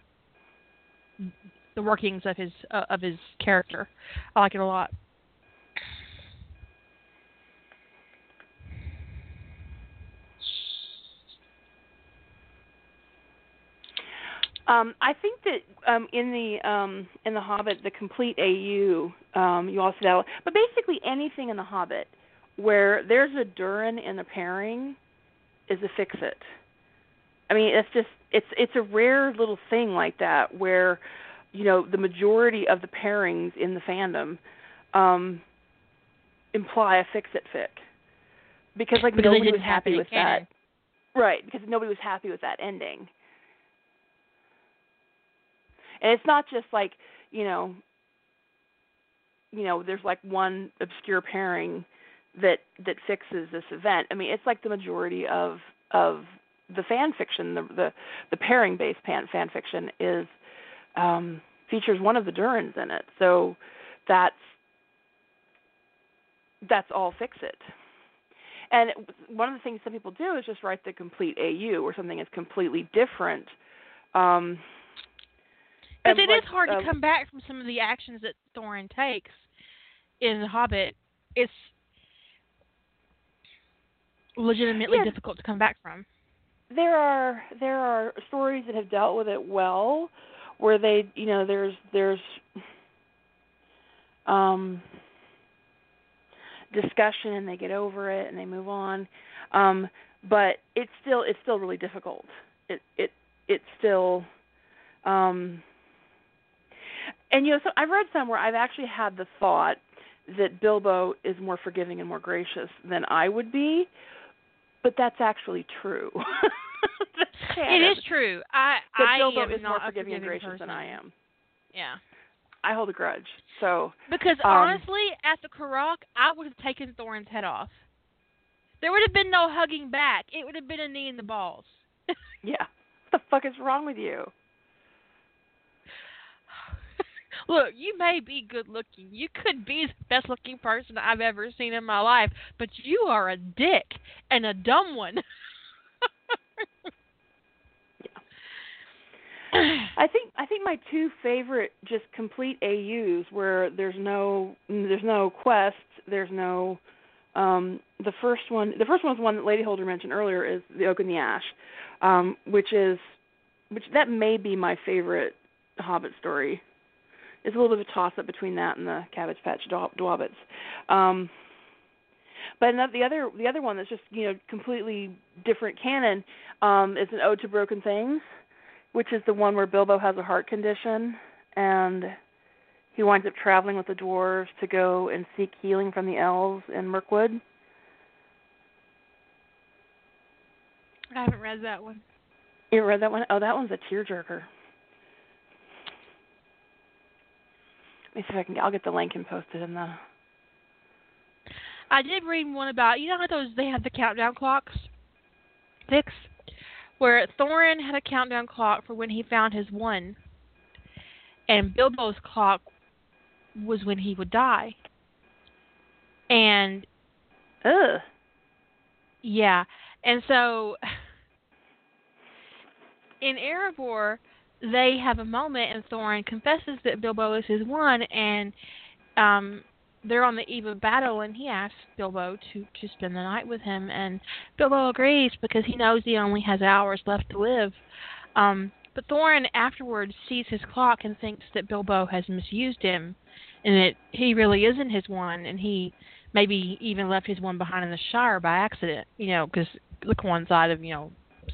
Speaker 1: the workings of his uh, of his character. I like it a lot.
Speaker 2: Um, I think that um, in the um, in the Hobbit, the complete AU, um, you also that, but basically anything in the Hobbit where there's a Durin in the pairing is a fix it. I mean, it's just it's it's a rare little thing like that where you know the majority of the pairings in the fandom um, imply a fix it fic because like
Speaker 1: Because
Speaker 2: nobody was happy with that. Right, because nobody was happy with that ending. And it's not just like, you know, you know, there's like one obscure pairing that that fixes this event. I mean, it's like the majority of of the fan fiction, the the, the pairing based fan fan fiction is um features one of the Durins in it. So that's that's all fix it. And one of the things some people do is just write the complete AU or something is completely different. Um,
Speaker 1: Because it is hard
Speaker 2: uh,
Speaker 1: to come back from some of the actions that Thorin takes in The Hobbit. It's legitimately
Speaker 2: Yeah.
Speaker 1: difficult to come back from.
Speaker 2: there are there are stories that have dealt with it well where they you know there's there's um discussion and they get over it and they move on um but it's still it's still really difficult it it it's still um and you know so I've read somewhere I've actually had the thought that Bilbo is more forgiving and more gracious than I would be but that's actually true. That's
Speaker 1: It is true. I
Speaker 2: But
Speaker 1: I
Speaker 2: Bilbo
Speaker 1: am
Speaker 2: is
Speaker 1: not
Speaker 2: more
Speaker 1: a
Speaker 2: forgiving and gracious
Speaker 1: person.
Speaker 2: than I am.
Speaker 1: Yeah.
Speaker 2: I hold a grudge. So
Speaker 1: Because
Speaker 2: Um,
Speaker 1: honestly, at the Carrock, I would have taken Thorin's head off. There would have been no hugging back. It would have been a knee in the balls.
Speaker 2: yeah, what the fuck is wrong with you?
Speaker 1: Look, you may be good looking. You could be the best looking person I've ever seen in my life, but you are a dick and a dumb one.
Speaker 2: I think I think my two favorite just complete AUs where there's no there's no quest, there's no um the first one the first one was one that Lady Holder mentioned earlier is the Oak and the Ash, um, which is which that may be my favorite Hobbit story. It's a little bit of a toss up between that and the Cabbage Patch Dwobbits. Um, but another, the other the other one that's just you know completely different canon um, is an Ode to Broken Things which is the one where Bilbo has a heart condition and he winds up traveling with the dwarves to go and seek healing from the elves in Mirkwood.
Speaker 1: I haven't read that one.
Speaker 2: You read that one? Oh, that one's a tearjerker. Let me see if I can. I'll get the link and post it in the.
Speaker 1: I did read one about you know how those they have the countdown clocks. six, where Thorin had a countdown clock for when he found his one, and Bilbo's clock was when he would die. And
Speaker 2: ugh,
Speaker 1: yeah, and so in Erebor, they have a moment, and Thorin confesses that Bilbo is his one, and um they're on the eve of battle and he asks Bilbo to to spend the night with him and Bilbo agrees because he knows he only has hours left to live. Um but Thorin afterwards sees his clock and thinks that Bilbo has misused him and that he really isn't his one and he maybe even left his one behind in the Shire by accident, you know, because the coincide of, you know,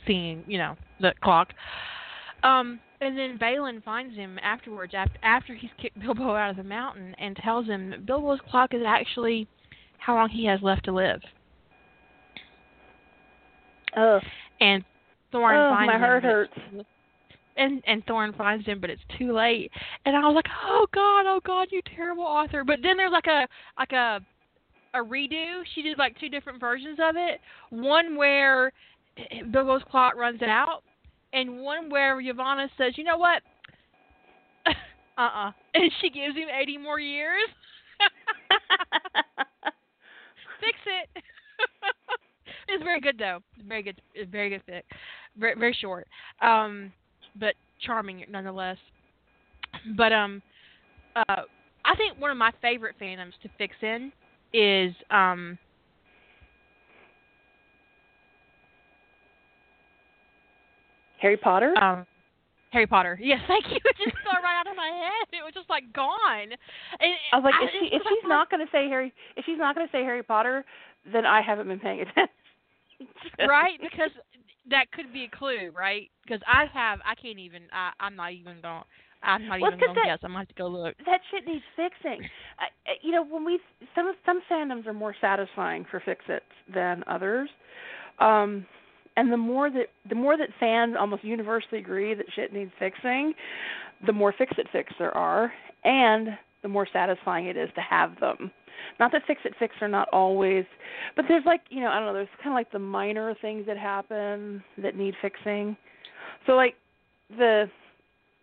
Speaker 1: seeing, you know, the clock. Um and then Balin finds him afterwards, after after he's kicked Bilbo out of the mountain, and tells him Bilbo's clock is actually how long he has left to live.
Speaker 2: Oh.
Speaker 1: And Thorin
Speaker 2: oh,
Speaker 1: finds
Speaker 2: my
Speaker 1: him.
Speaker 2: heart hurts.
Speaker 1: And and Thorin finds him, but it's too late. And I was like, oh God, oh God, you terrible author. But then there's like a like a a redo. She did like two different versions of it. One where Bilbo's clock runs out, and one where Yavanna says, "You know what? uh-uh," and she gives him 80 more years. Fix it. it's very good though. It's very good. It's very good fic. Very very short, um, but charming nonetheless. But um, uh, I think one of my favorite fandoms to fix in is um
Speaker 2: Harry Potter?
Speaker 1: Um, Harry Potter. Yes, thank you. It just fell right out of my head. It was just like gone. And
Speaker 2: I was like,
Speaker 1: I,
Speaker 2: if she if she's not going to say Harry, if she's not going to say Harry Potter, then I haven't been paying attention.
Speaker 1: right? Because that could be a clue, right? Because I have, I can't even. I, I'm not even going. I'm not
Speaker 2: well,
Speaker 1: even going to
Speaker 2: that,
Speaker 1: guess. I'm going to have to go look.
Speaker 2: That shit needs fixing. You know, when we some some fandoms are more satisfying for fix its than others. Um and the more that the more that fans almost universally agree that shit needs fixing, the more fix it fix there are, and the more satisfying it is to have them. Not that fix it fix are not always, but there's like you know I don't know. There's kind of like the minor things that happen that need fixing. So like the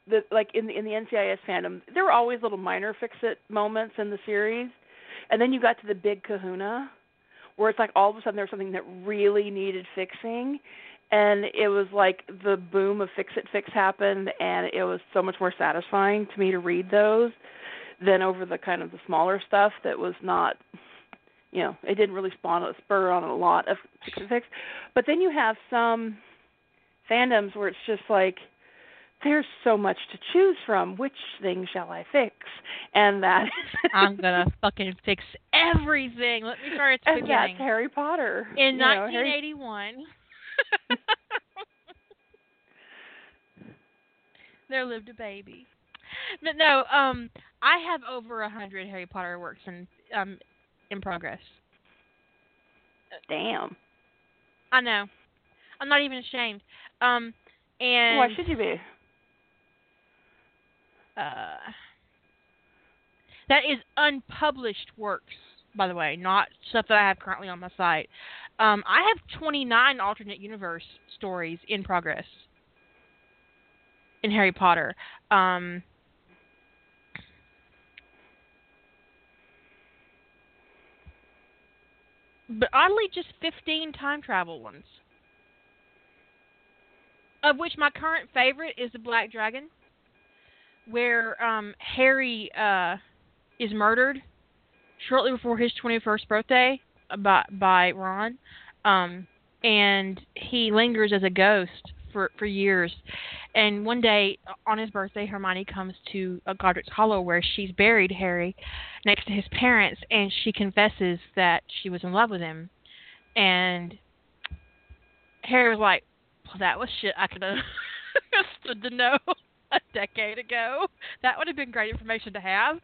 Speaker 2: the like in the in the NCIS fandom, there were always little minor fix it moments in the series, and then you got to the big Kahuna, where it's like all of a sudden there's something that really needed fixing and it was like the boom of fix it fix happened and it was so much more satisfying to me to read those than over the kind of the smaller stuff that was not you know it didn't really spawn a spur on a lot of fix it fix. But then you have some fandoms where it's just like there's so much to choose from. Which thing shall I fix? And that
Speaker 1: I'm gonna fucking fix everything. Let me start at the
Speaker 2: and
Speaker 1: beginning.
Speaker 2: that's Harry Potter.
Speaker 1: In
Speaker 2: you know,
Speaker 1: 1981. there lived a baby. No, no, um, I have over a hundred Harry Potter works in um in progress.
Speaker 2: Damn.
Speaker 1: I know. I'm not even ashamed. Um, and
Speaker 2: why should you be?
Speaker 1: uh, that is unpublished works, by the way, not stuff that I have currently on my site. Um, I have 29 alternate universe stories in progress in Harry Potter. Um, but oddly, just 15 time travel ones. Of which my current favorite is the Black Dragon where um, Harry uh, is murdered shortly before his 21st birthday by by Ron, um, and he lingers as a ghost for for years. And one day on his birthday, Hermione comes to uh, Godric's Hollow where she's buried Harry next to his parents, and she confesses that she was in love with him. And Harry was like, "Well, that was shit I could have stood to know a decade ago. That would have been great information to have."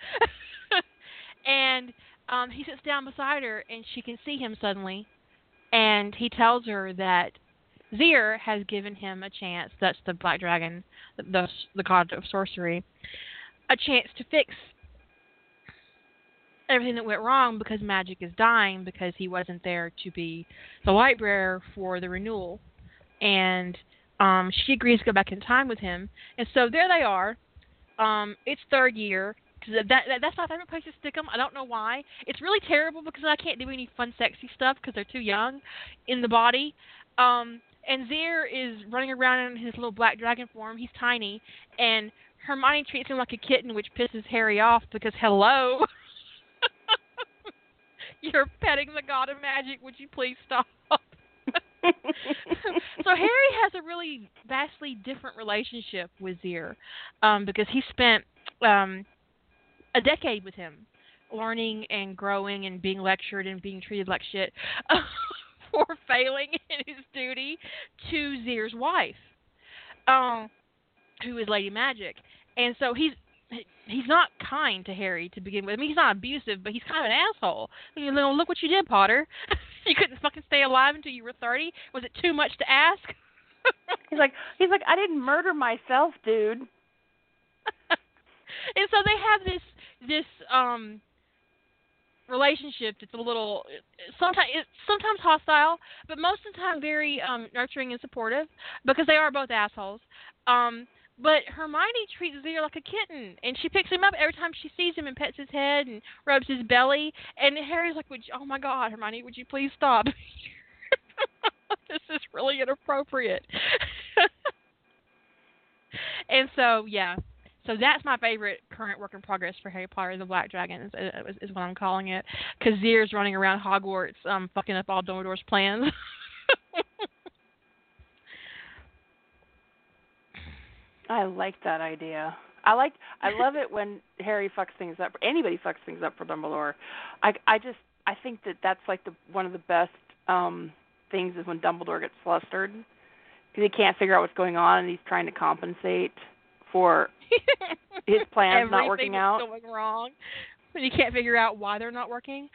Speaker 1: and um, he sits down beside her, and she can see him suddenly, and he tells her that Zir has given him a chance. That's the Black Dragon, the the god of sorcery, a chance to fix everything that went wrong because magic is dying because he wasn't there to be the light bearer for the renewal, and um, she agrees to go back in time with him, and so there they are. Um, it's third year. That, that that's my favorite place to stick them. I don't know why. It's really terrible because I can't do any fun, sexy stuff because they're too young in the body. Um, and Zir is running around in his little black dragon form. He's tiny, and Hermione treats him like a kitten, which pisses Harry off because hello, you're petting the god of magic. Would you please stop? so Harry has a really vastly different relationship with Zir um, because he spent um, a decade with him, learning and growing and being lectured and being treated like shit for failing in his duty to Zir's wife, um, who is Lady Magic, and so he's he's not kind to Harry to begin with. I mean, he's not abusive, but he's kind of an asshole. You know, look what you did, Potter. you couldn't fucking stay alive until you were thirty. Was it too much to ask?
Speaker 2: he's like, he's like, I didn't murder myself, dude.
Speaker 1: and so they have this this um relationship it's a little sometimes it's sometimes hostile but most of the time very um nurturing and supportive because they are both assholes um but Hermione treats Zir like a kitten, and she picks him up every time she sees him and pets his head and rubs his belly. And Harry's like, "Would you, oh my God, Hermione, would you please stop? this is really inappropriate." and so, yeah, so that's my favorite current work in progress for Harry Potter and the Black Dragon is, is, is what I'm calling it. Because Zir's running around Hogwarts, um, fucking up all Dumbledore's plans.
Speaker 2: I like that idea. I like I love it when Harry fucks things up. Anybody fucks things up for Dumbledore. I I just I think that that's like the one of the best um things is when Dumbledore gets flustered because he can't figure out what's going on and he's trying to compensate for his plans not working out.
Speaker 1: going wrong, and you can't figure out why they're not working.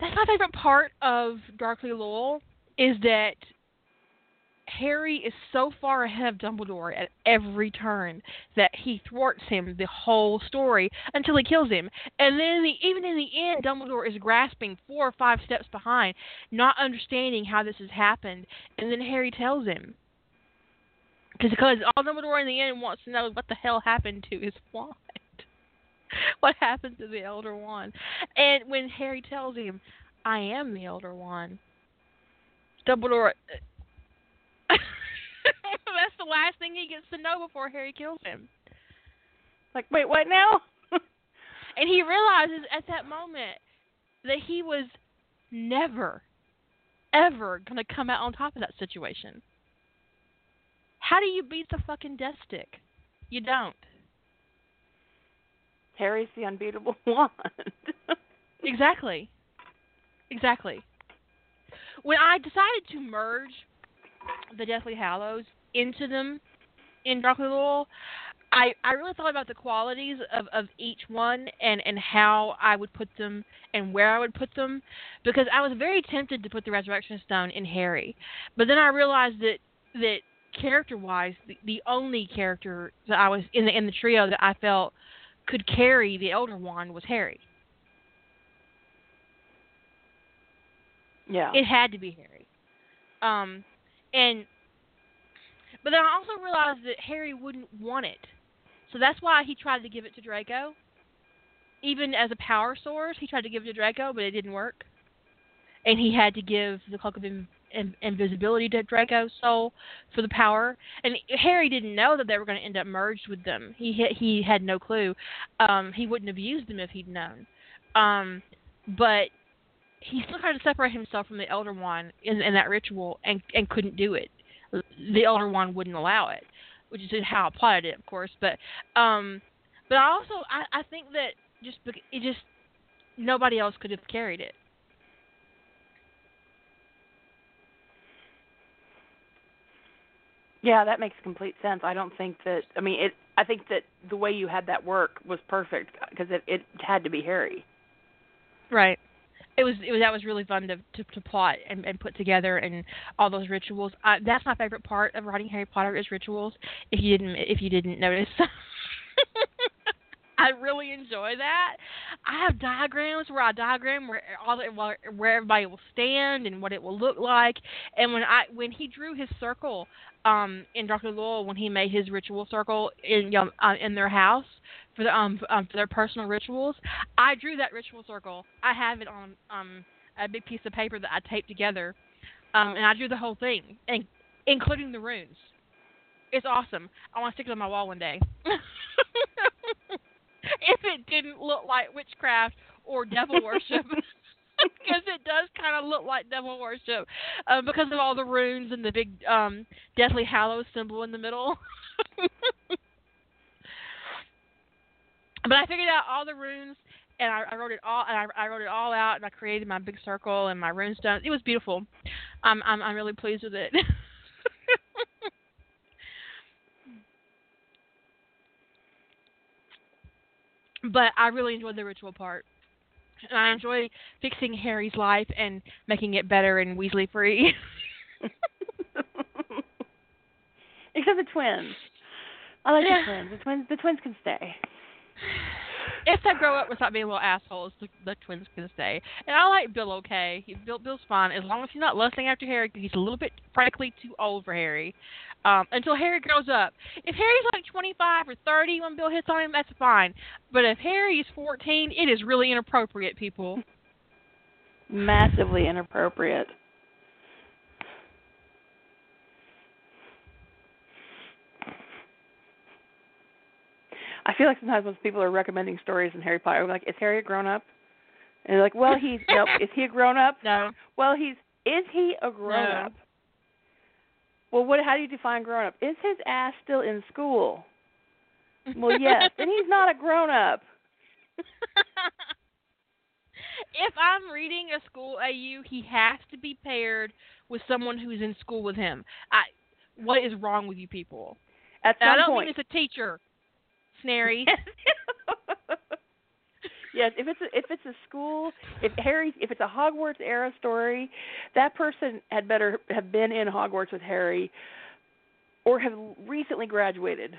Speaker 1: That's my favorite part of Darkly Lowell is that Harry is so far ahead of Dumbledore at every turn that he thwarts him the whole story until he kills him. And then in the, even in the end, Dumbledore is grasping four or five steps behind, not understanding how this has happened. And then Harry tells him. Cause, because all Dumbledore in the end wants to know what the hell happened to his wand. what happened to the Elder Wand? And when Harry tells him, I am the Elder Wand, Dumbledore. that's the last thing he gets to know before Harry kills him.
Speaker 2: Like, wait, what now?
Speaker 1: and he realizes at that moment that he was never, ever going to come out on top of that situation. How do you beat the fucking death stick? You don't.
Speaker 2: Harry's the unbeatable wand.
Speaker 1: exactly. Exactly. When I decided to merge the Deathly Hallows into them in Darkly Lowell, I, I really thought about the qualities of, of each one and, and how I would put them and where I would put them because I was very tempted to put the Resurrection Stone in Harry. But then I realized that that character wise, the, the only character that I was in the in the trio that I felt could carry the Elder Wand was Harry.
Speaker 2: Yeah.
Speaker 1: It had to be Harry. Um and but then I also realized that Harry wouldn't want it. So that's why he tried to give it to Draco. Even as a power source, he tried to give it to Draco, but it didn't work. and he had to give the cloak of in, in, invisibility to Draco's soul for the power. And Harry didn't know that they were going to end up merged with them. He he had no clue. Um, he wouldn't have used them if he'd known. Um, but he still tried to separate himself from the Elder Wand in, in that ritual and and couldn't do it. The Elder Wand wouldn't allow it, which is how I plotted it, of course. But um, but I also I, I think that just it just nobody else could have carried it.
Speaker 2: Yeah, that makes complete sense. I don't think that. I mean, it. I think that the way you had that work was perfect because it it had to be Harry.
Speaker 1: Right. It was it was that was really fun to to, to plot and, and put together and all those rituals. Uh, that's my favorite part of writing Harry Potter is rituals. If you didn't if you didn't notice. I really enjoy that. I have diagrams where I diagram where all the, where everybody will stand and what it will look like. And when I when he drew his circle um in Dr. Lowell when he made his ritual circle in um, uh, in their house for the um, um for their personal rituals, I drew that ritual circle. I have it on um a big piece of paper that I taped together. Um and I drew the whole thing and including the runes. It's awesome. I want to stick it on my wall one day. if it didn't look like witchcraft or devil worship. because it does kind of look like devil worship um, because of all the runes and the big um, Deathly Hallows symbol in the middle. but I figured out all the runes and I, I wrote it all and I, I wrote it all out and I created my big circle and my runestone. It was beautiful. I'm I'm I'm really pleased with it. but I really enjoyed the ritual part. And I enjoy fixing Harry's life and making it better and Weasley free.
Speaker 2: Except the twins. I like
Speaker 1: Yeah.
Speaker 2: the twins. The twins the twins can stay.
Speaker 1: If they grow up without being little assholes, the, the twins can stay. And I like Bill okay. He, Bill Bill's fine as long as he's not lusting after Harry. he's a little bit, frankly, too old for Harry. Um, until Harry grows up. If Harry's like 25 or 30 when Bill hits on him, that's fine. But if Harry is 14, it is really inappropriate, people.
Speaker 2: Massively inappropriate. I feel like sometimes when people are recommending stories in Harry Potter, I'm like, is Harry a grown up? And they're like, well, he's nope. Is he a grown up?
Speaker 1: No.
Speaker 2: Well, he's is he a grown up? Well, what? How do you define grown up? Is his ass still in school? Well, yes. then he's not a grown up.
Speaker 1: if I'm reading a school AU, he has to be paired with someone who's in school with him. I what is wrong with you people?
Speaker 2: At some
Speaker 1: I don't
Speaker 2: point.
Speaker 1: mean it's a teacher. Snarry.
Speaker 2: yes, if it's a, if it's a school, if Harry, if it's a Hogwarts era story, that person had better have been in Hogwarts with Harry, or have recently graduated.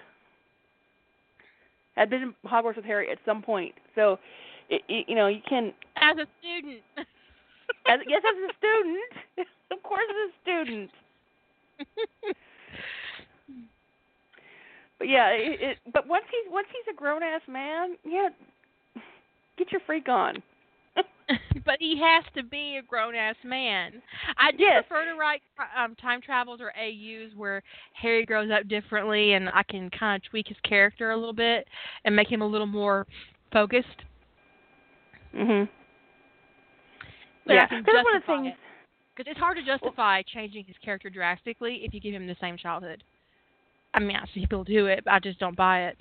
Speaker 2: Had been in Hogwarts with Harry at some point. So, it, it, you know, you can.
Speaker 1: As a student.
Speaker 2: As, yes, as a student, of course, as a student. But yeah, it, it, but once he's once he's a grown ass man, yeah, get your freak on.
Speaker 1: but he has to be a grown ass man. I do
Speaker 2: Yes.
Speaker 1: prefer to write um, time travels or AUs where Harry grows up differently and I can kind of tweak his character a little bit and make him a little more focused.
Speaker 2: Mhm. Yeah, that's one of the things.
Speaker 1: it. Because it's hard to justify changing his character drastically if you give him the same childhood. I mean, I see people do it, but I just don't buy it.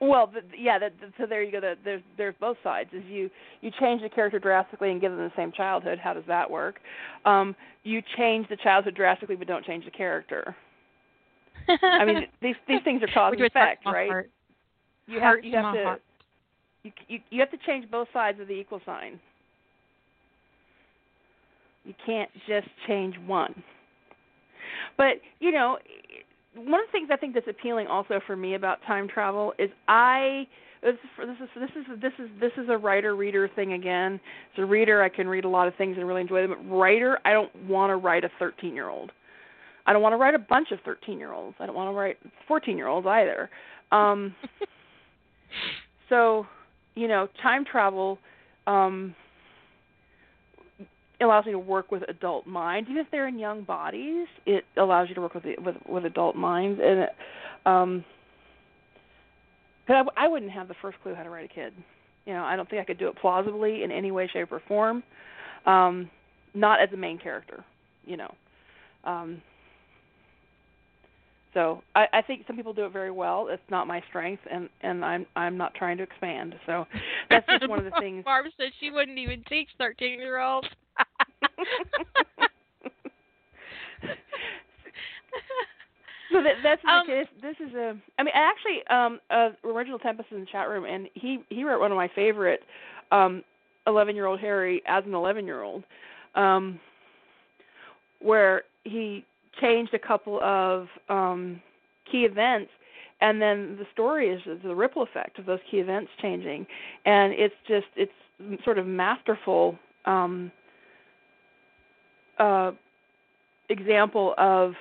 Speaker 2: Well, the, yeah. The, the, so there you go. The, there's there's both sides. Is you you change the character drastically and give them the same childhood. How does that work? Um, you change the childhood drastically, but don't change the character. I mean, these these things are cause and effect, right?
Speaker 1: heart.
Speaker 2: You have you have to
Speaker 1: heart.
Speaker 2: you, you you have to change both sides of the equal sign. You can't just change one. But you know, one of the things I think that's appealing also for me about time travel is I this is this is this is this is a writer reader thing again. As a reader, I can read a lot of things and really enjoy them. But writer, I don't want to write a 13 year old. I don't want to write a bunch of 13 year olds. I don't want to write 14 year olds either. Um, so, you know, time travel um allows me to work with adult minds even if they're in young bodies it allows you to work with the, with with adult minds and it, um I, I wouldn't have the first clue how to write a kid you know i don't think i could do it plausibly in any way shape or form um not as a main character you know um so I, I think some people do it very well. It's not my strength, and and I'm I'm not trying to expand. So that's just one of the things.
Speaker 1: Barb said she wouldn't even teach thirteen year olds.
Speaker 2: so that, that's
Speaker 1: Um,
Speaker 2: case. This is a. I mean, actually, um, uh, original Tempest is in the chat room, and he he wrote one of my favorite, um, eleven year old Harry as an eleven year old, um, where he changed a couple of um key events and then the story is the ripple effect of those key events changing and it's just it's sort of masterful um uh example of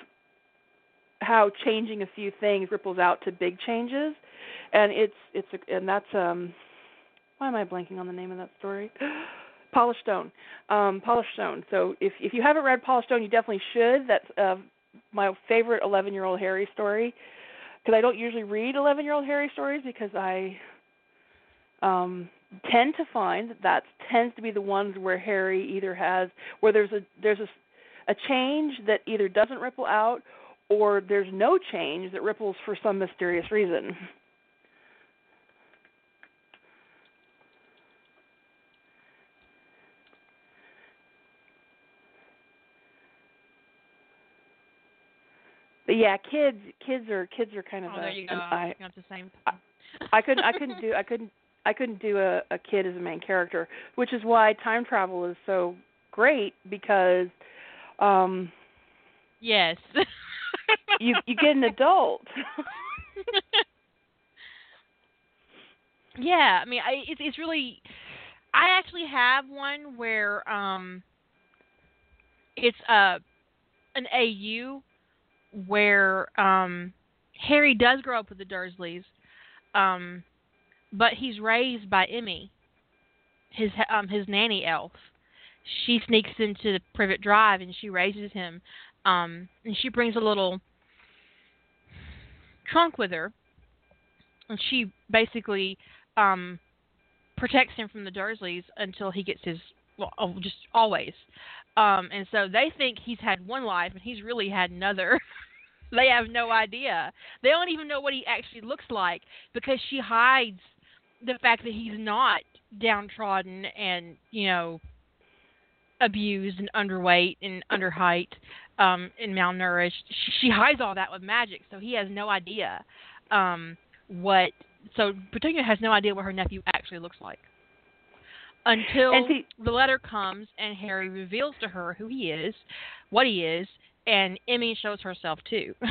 Speaker 2: how changing a few things ripples out to big changes and it's it's a, and that's um why am i blanking on the name of that story Polished Stone. Um, Polished Stone. So if if you haven't read Polished Stone, you definitely should. That's uh, my favorite 11 year old Harry story. Because I don't usually read 11 year old Harry stories because I um, tend to find that that tends to be the ones where Harry either has where there's a there's a a change that either doesn't ripple out or there's no change that ripples for some mysterious reason. but yeah, kids kids are kids are kind of
Speaker 1: oh,
Speaker 2: a
Speaker 1: there you go.
Speaker 2: I
Speaker 1: Not the same.
Speaker 2: I- I couldn't I couldn't do I couldn't I couldn't do a, a kid as a main character, which is why time travel is so great because um
Speaker 1: yes.
Speaker 2: you you get an adult.
Speaker 1: yeah, I mean, I, it's it's really. I actually have one where um, it's uh, an AU where um, Harry does grow up with the Dursleys, um, but he's raised by Emmy, his um his nanny elf. She sneaks into the Privet Drive and she raises him, um, and she brings a little trunk with her, and she basically um protects him from the Dursleys until he gets his well, oh, just always. Um, and so they think he's had one life, and he's really had another. they have no idea. They don't even know what he actually looks like because she hides the fact that he's not downtrodden and you know abused and underweight and under height um and malnourished she, hides all that with magic so he has no idea um what so Petunia has no idea what her nephew actually looks like until
Speaker 2: see-
Speaker 1: the letter comes and Harry reveals to her who he is, what he is, and Emmy shows herself too.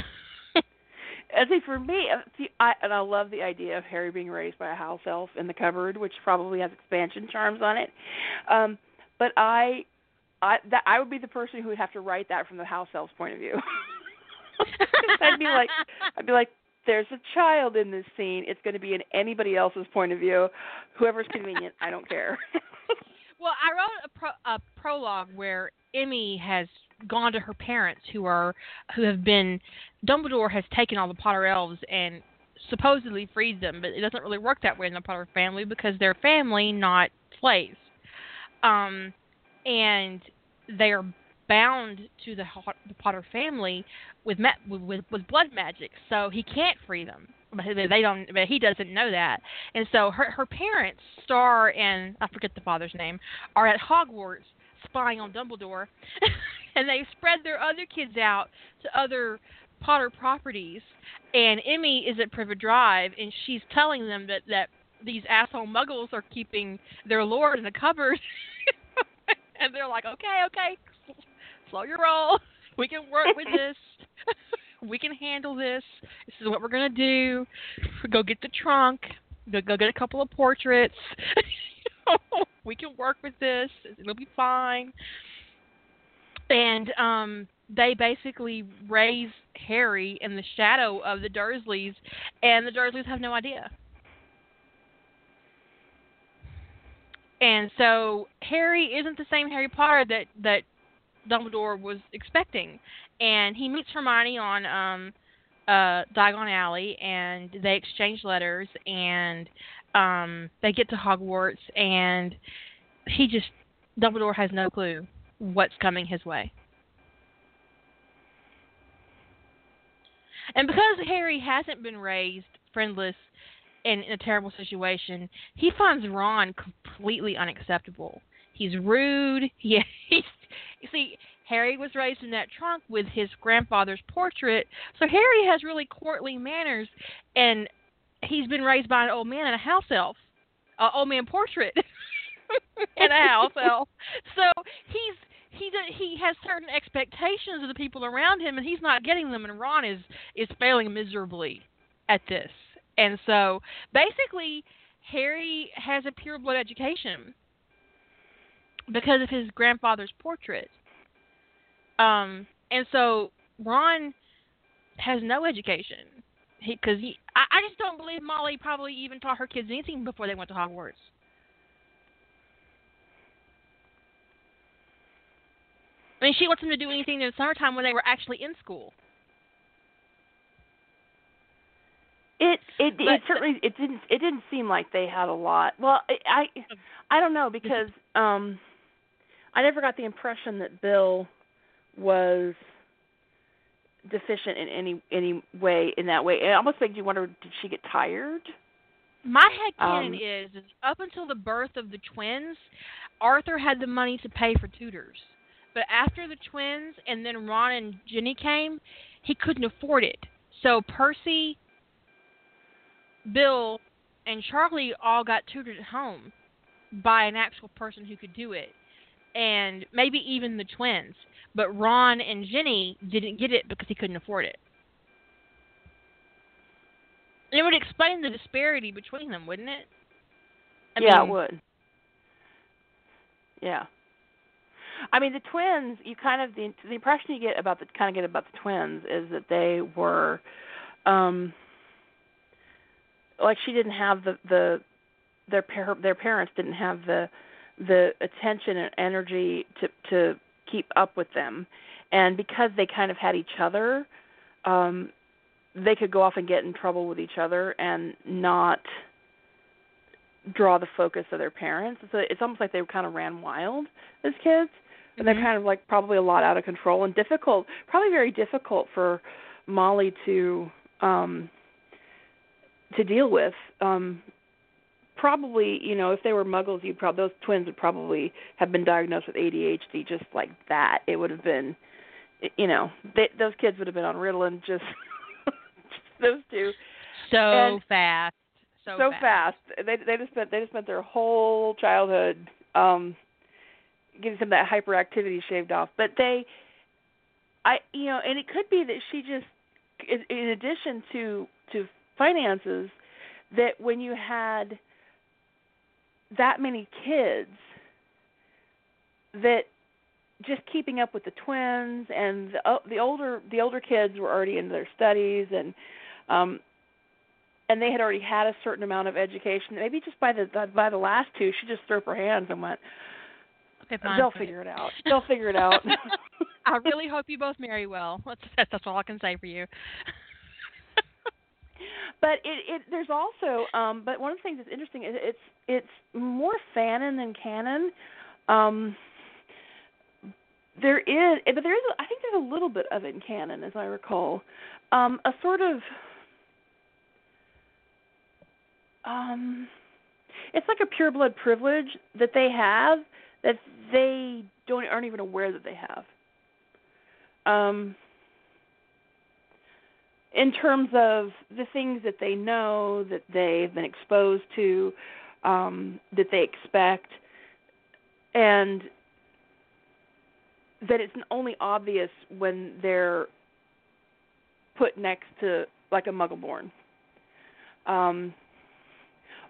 Speaker 2: I think for me, uh, see, I and I love the idea of Harry being raised by a house elf in the cupboard, which probably has expansion charms on it. Um, but I, I that I would be the person who would have to write that from the house elf's point of view. I'd be like, I'd be like, there's a child in this scene. It's going to be in anybody else's point of view, whoever's convenient. I don't care.
Speaker 1: Well, I wrote a, pro- a prologue where Emmy has gone to her parents, who are who have been. Dumbledore has taken all the Potter elves and supposedly freed them, but it doesn't really work that way in the Potter family because they're family, not slaves. Um, and they are bound to the, the Potter family with, ma- with with blood magic, so he can't free them. But they don't. But he doesn't know that. And so her her parents, Star and I forget the father's name, are at Hogwarts spying on Dumbledore, and they spread their other kids out to other Potter properties. And Emmy is at Privet Drive, and she's telling them that that these asshole Muggles are keeping their lord in the cupboard. and they're like, okay, okay, slow your roll. We can work with this. we can handle this. This is what we're gonna do. Go get the trunk. Go, go get a couple of portraits. we can work with this. It'll be fine. And um they basically raise Harry in the shadow of the Dursleys, and the Dursleys have no idea. And so Harry isn't the same Harry Potter that that Dumbledore was expecting. And he meets Hermione on um uh Diagon Alley and they exchange letters and um they get to Hogwarts and he just Dumbledore has no clue what's coming his way. And because Harry hasn't been raised friendless and in a terrible situation, he finds Ron completely unacceptable. He's rude. He, he's see, Harry was raised in that trunk with his grandfather's portrait, so Harry has really courtly manners, and he's been raised by an old man and a house elf, an old man portrait, and a house elf. So he's he he has certain expectations of the people around him, and he's not getting them. And Ron is is failing miserably at this. And so basically, Harry has a pure blood education because of his grandfather's portrait. Um, and so Ron has no education because he, he I, I just don't believe Molly probably even taught her kids anything before they went to Hogwarts. I mean, she wants them to do anything in the summertime when they were actually in school.
Speaker 2: It it
Speaker 1: But-
Speaker 2: it certainly it didn't it didn't seem like they had a lot. Well, I I, I don't know because um I never got the impression that Bill was deficient in any any way in that way. It almost makes you wonder did she get tired?
Speaker 1: My head canon
Speaker 2: Um,
Speaker 1: is, is up until the birth of the twins, Arthur had the money to pay for tutors. But after the twins and then Ron and Ginny came, he couldn't afford it. So Percy, Bill, and Charlie all got tutored at home by an actual person who could do it. And maybe even the twins. But Ron and Ginny didn't get it because he couldn't afford it. It would explain the disparity between them, wouldn't it? I
Speaker 2: yeah,
Speaker 1: mean,
Speaker 2: it would. Yeah. I mean, the twins. You kind of the the impression you get about the kind of get about the twins is that they were, um, like she didn't have the the their par- their parents didn't have the the attention and energy to to keep up with them, and because they kind of had each other, um, they could go off and get in trouble with each other and not draw the focus of their parents. So it's almost like they kind of ran wild as kids, and they're
Speaker 1: Mhm.
Speaker 2: kind of like probably a lot out of control and difficult, probably very difficult for Molly to um to deal with. Um probably, you know, if they were muggles, you'd probably those twins would probably have been diagnosed with ADHD just like that. It would have been you know, they, those kids would have been on Ritalin just, just those two
Speaker 1: so
Speaker 2: and-
Speaker 1: fast. So,
Speaker 2: so fast. They they just spent they just spent their whole childhood um getting some of that hyperactivity shaved off. But they I you know, and it could be that she just in addition to to finances that when you had that many kids that just keeping up with the twins and the, the older the older kids were already into their studies and um and they had already had a certain amount of education. Maybe just by the by the last two, she just threw up her hands and went,
Speaker 1: Fine.
Speaker 2: "They'll figure it out. They'll figure it out."
Speaker 1: I really hope you both marry well. That's that's, that's all I can say for you.
Speaker 2: but it, it there's also um but one of the things that's interesting is it's it's more fanon than canon. Um there is but there is I think there's a little bit of it in canon as I recall. Um a sort of um it's like a pure blood privilege that they have that they don't aren't even aware that they have. Um in terms of the things that they know that they've been exposed to um that they expect and that it's only obvious when they're put next to like a muggle born um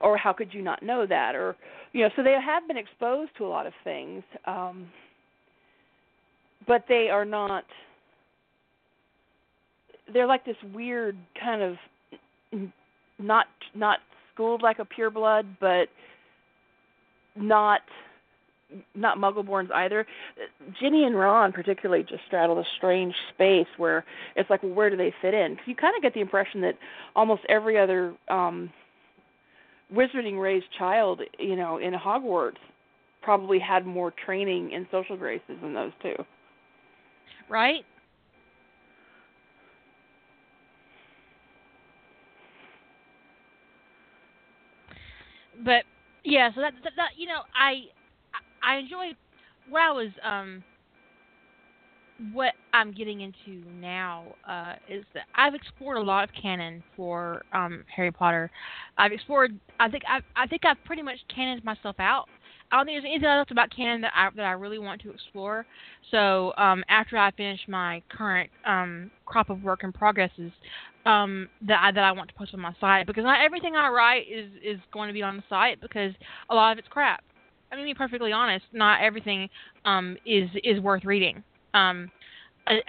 Speaker 2: or how could you not know that or you know so they have been exposed to a lot of things um but they are not they're like this weird kind of not not schooled like a pure blood but not not Muggleborns either. Ginny and Ron particularly just straddle this strange space where it's like, well, where do they fit in? Because you kind of get the impression that almost every other um wizarding raised child, you know, in Hogwarts probably had more training in social graces than those two.
Speaker 1: Right? But yeah, so that, that, that you know, I I enjoy what I was um what I'm getting into now uh, is that I've explored a lot of canon for um, Harry Potter. I've explored. I think I've, I think I've pretty much canoned myself out. I don't think there's anything else about canon that I that I really want to explore. So um, after I finish my current um, crop of work in progresses, um, that I, that I want to post on my site because not everything I write is is going to be on the site because a lot of it's crap. I mean, to be perfectly honest, not everything um, is is worth reading. Um,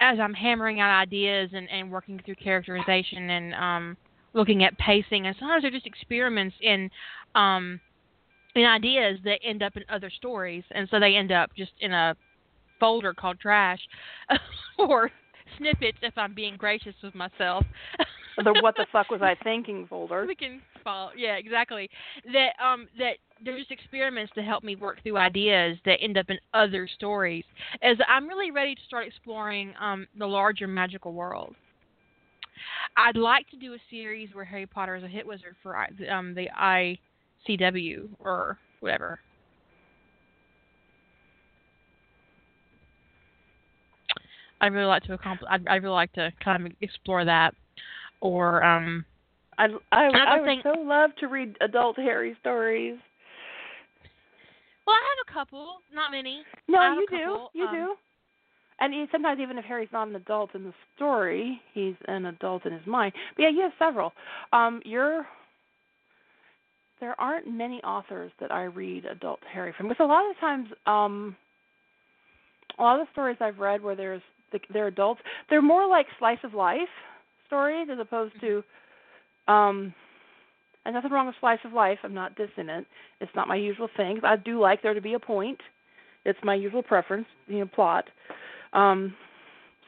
Speaker 1: as I'm hammering out ideas and, and working through characterization and um, looking at pacing, and sometimes they're just experiments in um, in ideas that end up in other stories, and so they end up just in a folder called trash or snippets if I'm being gracious with myself.
Speaker 2: the what the fuck was I thinking folder.
Speaker 1: We can follow. Yeah, exactly. That um that they're experiments to help me work through ideas that end up in other stories. As I'm really ready to start exploring um the larger magical world. I'd like to do a series where Harry Potter is a hit wizard for um the ICW or whatever. I'd really like to accomplish. I'd, I'd really like to kind of explore that, or um.
Speaker 2: I I, I would think, so love to read adult Harry stories.
Speaker 1: Well, I have a couple, not many.
Speaker 2: No, you do.
Speaker 1: Couple,
Speaker 2: you
Speaker 1: um,
Speaker 2: do. And he, sometimes even if Harry's not an adult in the story, he's an adult in his mind. But yeah, you have several. Um, you're there aren't many authors that I read adult Harry from because a lot of times, um, a lot of the stories I've read where there's the, they're adults. They're more like slice of life stories as opposed to um and nothing wrong with slice of life. I'm not dissing it. It's not my usual thing. I do like there to be a point. It's my usual preference, you know, plot. Um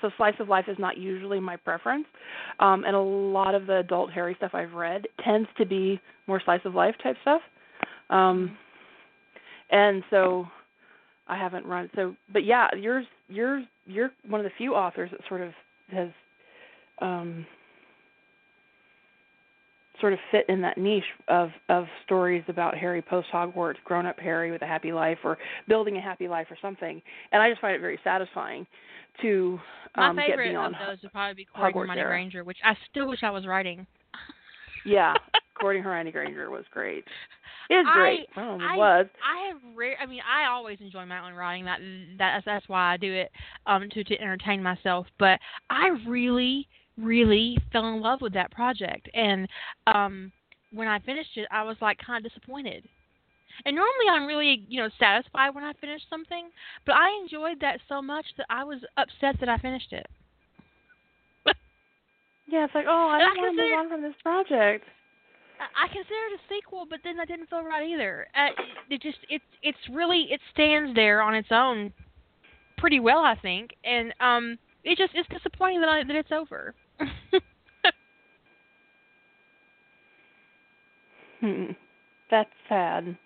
Speaker 2: so slice of life is not usually my preference. Um and a lot of the adult Harry stuff I've read tends to be more slice of life type stuff. Um and so I haven't run so but yeah, yours yours you're one of the few authors that sort of has um, sort of fit in that niche of of stories about Harry post Hogwarts, grown up Harry with a happy life, or building a happy life, or something. And I just find it very satisfying to um,
Speaker 1: My favorite
Speaker 2: get beyond
Speaker 1: of those would probably be Courting
Speaker 2: Hogwarts
Speaker 1: Hermione. Granger, which I still wish I was writing.
Speaker 2: yeah, Courting Hermione Granger was great. It was great.
Speaker 1: I,
Speaker 2: well, it
Speaker 1: I,
Speaker 2: was.
Speaker 1: I have rare. I mean, I always enjoy my own writing. That that's that's why I do it um to to entertain myself. But I really really fell in love with that project, and um when I finished it, I was like kind of disappointed. And normally I'm really, you know, satisfied when I finish something, but I enjoyed that so much that I was upset that I finished it.
Speaker 2: Yeah, it's like, oh, I
Speaker 1: I
Speaker 2: don't want to move on from this project.
Speaker 1: I I consider it a sequel, but then that didn't feel right either. Uh, it just it's it's really it stands there on its own pretty well, I think, and um, it just it's disappointing that I, that it's over.
Speaker 2: Hmm. That's sad.